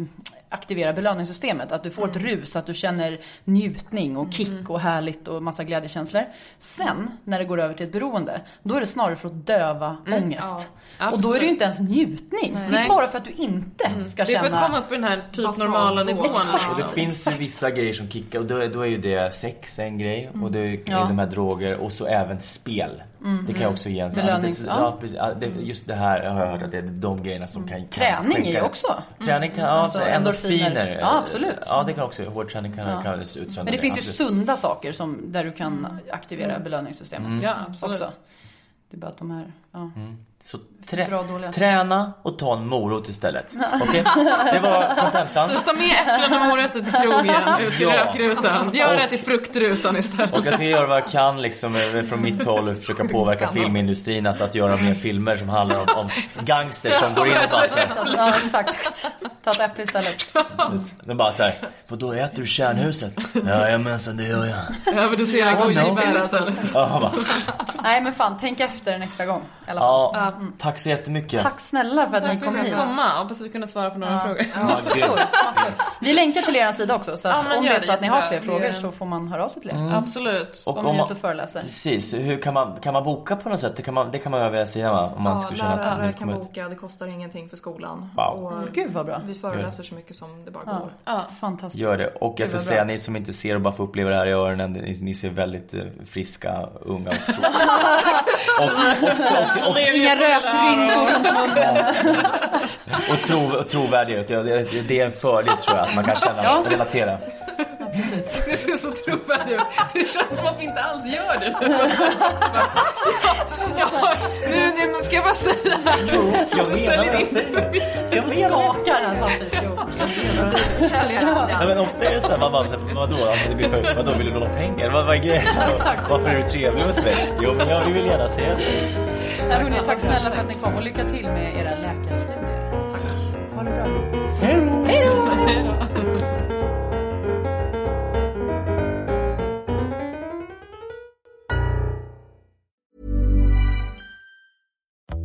B: aktiverar belöningssystemet. Att du får ett rus, att du känner njutning och kick och härligt och massa glädjekänslor. Sen, när det går över till ett beroende, då är det snarare för att döva ångest.
D: Ja,
B: och då är det ju inte ens njutning. Det är
D: Nej.
B: bara för att du inte ska
D: Det är för
B: känna...
D: att komma upp i den här typ
E: Basal
D: normala nivån.
E: Exakt.
C: Och det
D: Liksom.
C: finns ju vissa grejer som kickar och då är, då är ju det sex en grej och det är
B: Ja.
C: de här droger och så även spel. Det kan jag också ge en sån-
B: Belönings- ja.
C: ja, precis, Ja, Just det här har jag hört att det är de grejerna som kan... kan
B: Träning är ju också.
C: Träning kan, ja,
B: Alltså,
C: endorfiner.
B: endorfiner. Ja, absolut.
C: Ja, det kan också, hård träning kan, kan utsöndra
B: Men det finns ju
C: absolut.
B: sunda saker som, där du kan aktivera belöningssystemet.
D: Ja, absolut.
B: Också. Det är bara att de här... Ja.
C: Så trä,
B: Bra,
C: träna och ta en morot istället. Okej? Det var kontentan.
D: Så ta med äpplen och morötter till krogen, ut till
C: Ja.
D: rökrutan. Gör det till fruktrutan istället.
C: Och jag ska göra vad jag kan liksom eh, från mitt håll och försöka påverka filmindustrin att, att göra mer filmer som handlar om, om gangsters som går in och bara såhär,
B: ja, exakt. Ta ett äpple istället.
C: de bara såhär, vadå äter du kärnhuset? Jajamensan det gör jag.
D: Överdosera gojibär istället.
C: Ja, bara,
B: Nej men fan, tänk efter en extra gång. I alla fall.
C: ja, tack så jättemycket.
B: Tack snälla för att
D: Tack
B: ni kom hit.
D: komma. Hoppas vi kunde svara på några frågor.
B: Massor, massor. Vi länkar till er sida också så
D: Ja,
B: att
D: men
B: om det är
D: det
B: så att ni har fler frågor så får man höra av sig till er.
D: Mm. Absolut.
C: Och
B: Om
C: om
B: ni är ute och föreläser.
C: precis, hur kan man, kan man boka på något sätt? Det kan man, det kan man göra via sidan va? Om man
E: Ja,
C: skulle känna
E: lärare kan
C: ut.
E: boka, det kostar ingenting för skolan.
C: Wow.
E: Och
B: Gud vad bra.
E: vi föreläser så mycket som det bara
B: Ja.
E: går.
D: Ja.
B: Fantastiskt.
C: Gör det. Och jag ska säga, ni som inte ser och bara får uppleva det här i öronen, ni, ni ser väldigt eh, friska, unga och. och, och, och, och,
B: Inga rökrynkor runt
C: och, tro, och trovärdiga ut. Ja, Det, det är en fördel tror jag, att man kan känna
B: Ja.
C: och relatera.
B: Precis.
D: Det ser så trovärdigt ut. Det känns som att vi inte alls gör det nu. Ja, ja, nu, nu ska jag bara säga.
C: Jo, jag menar
D: mycket.
C: Jag menar det.
B: Skakar här samtidigt.
C: Ja, men ofta är det såhär, man bara, vadå? Ja, men det blir för, vadå, vill du låna pengar? Vad, vad är grejen? Varför är du trevlig mot mig? Jo, men jag vill gärna det.
B: Ja, hörni, tack snälla för att ni kom och lycka till med era läkarstudier. Tack. Ha det bra.
C: Hej då!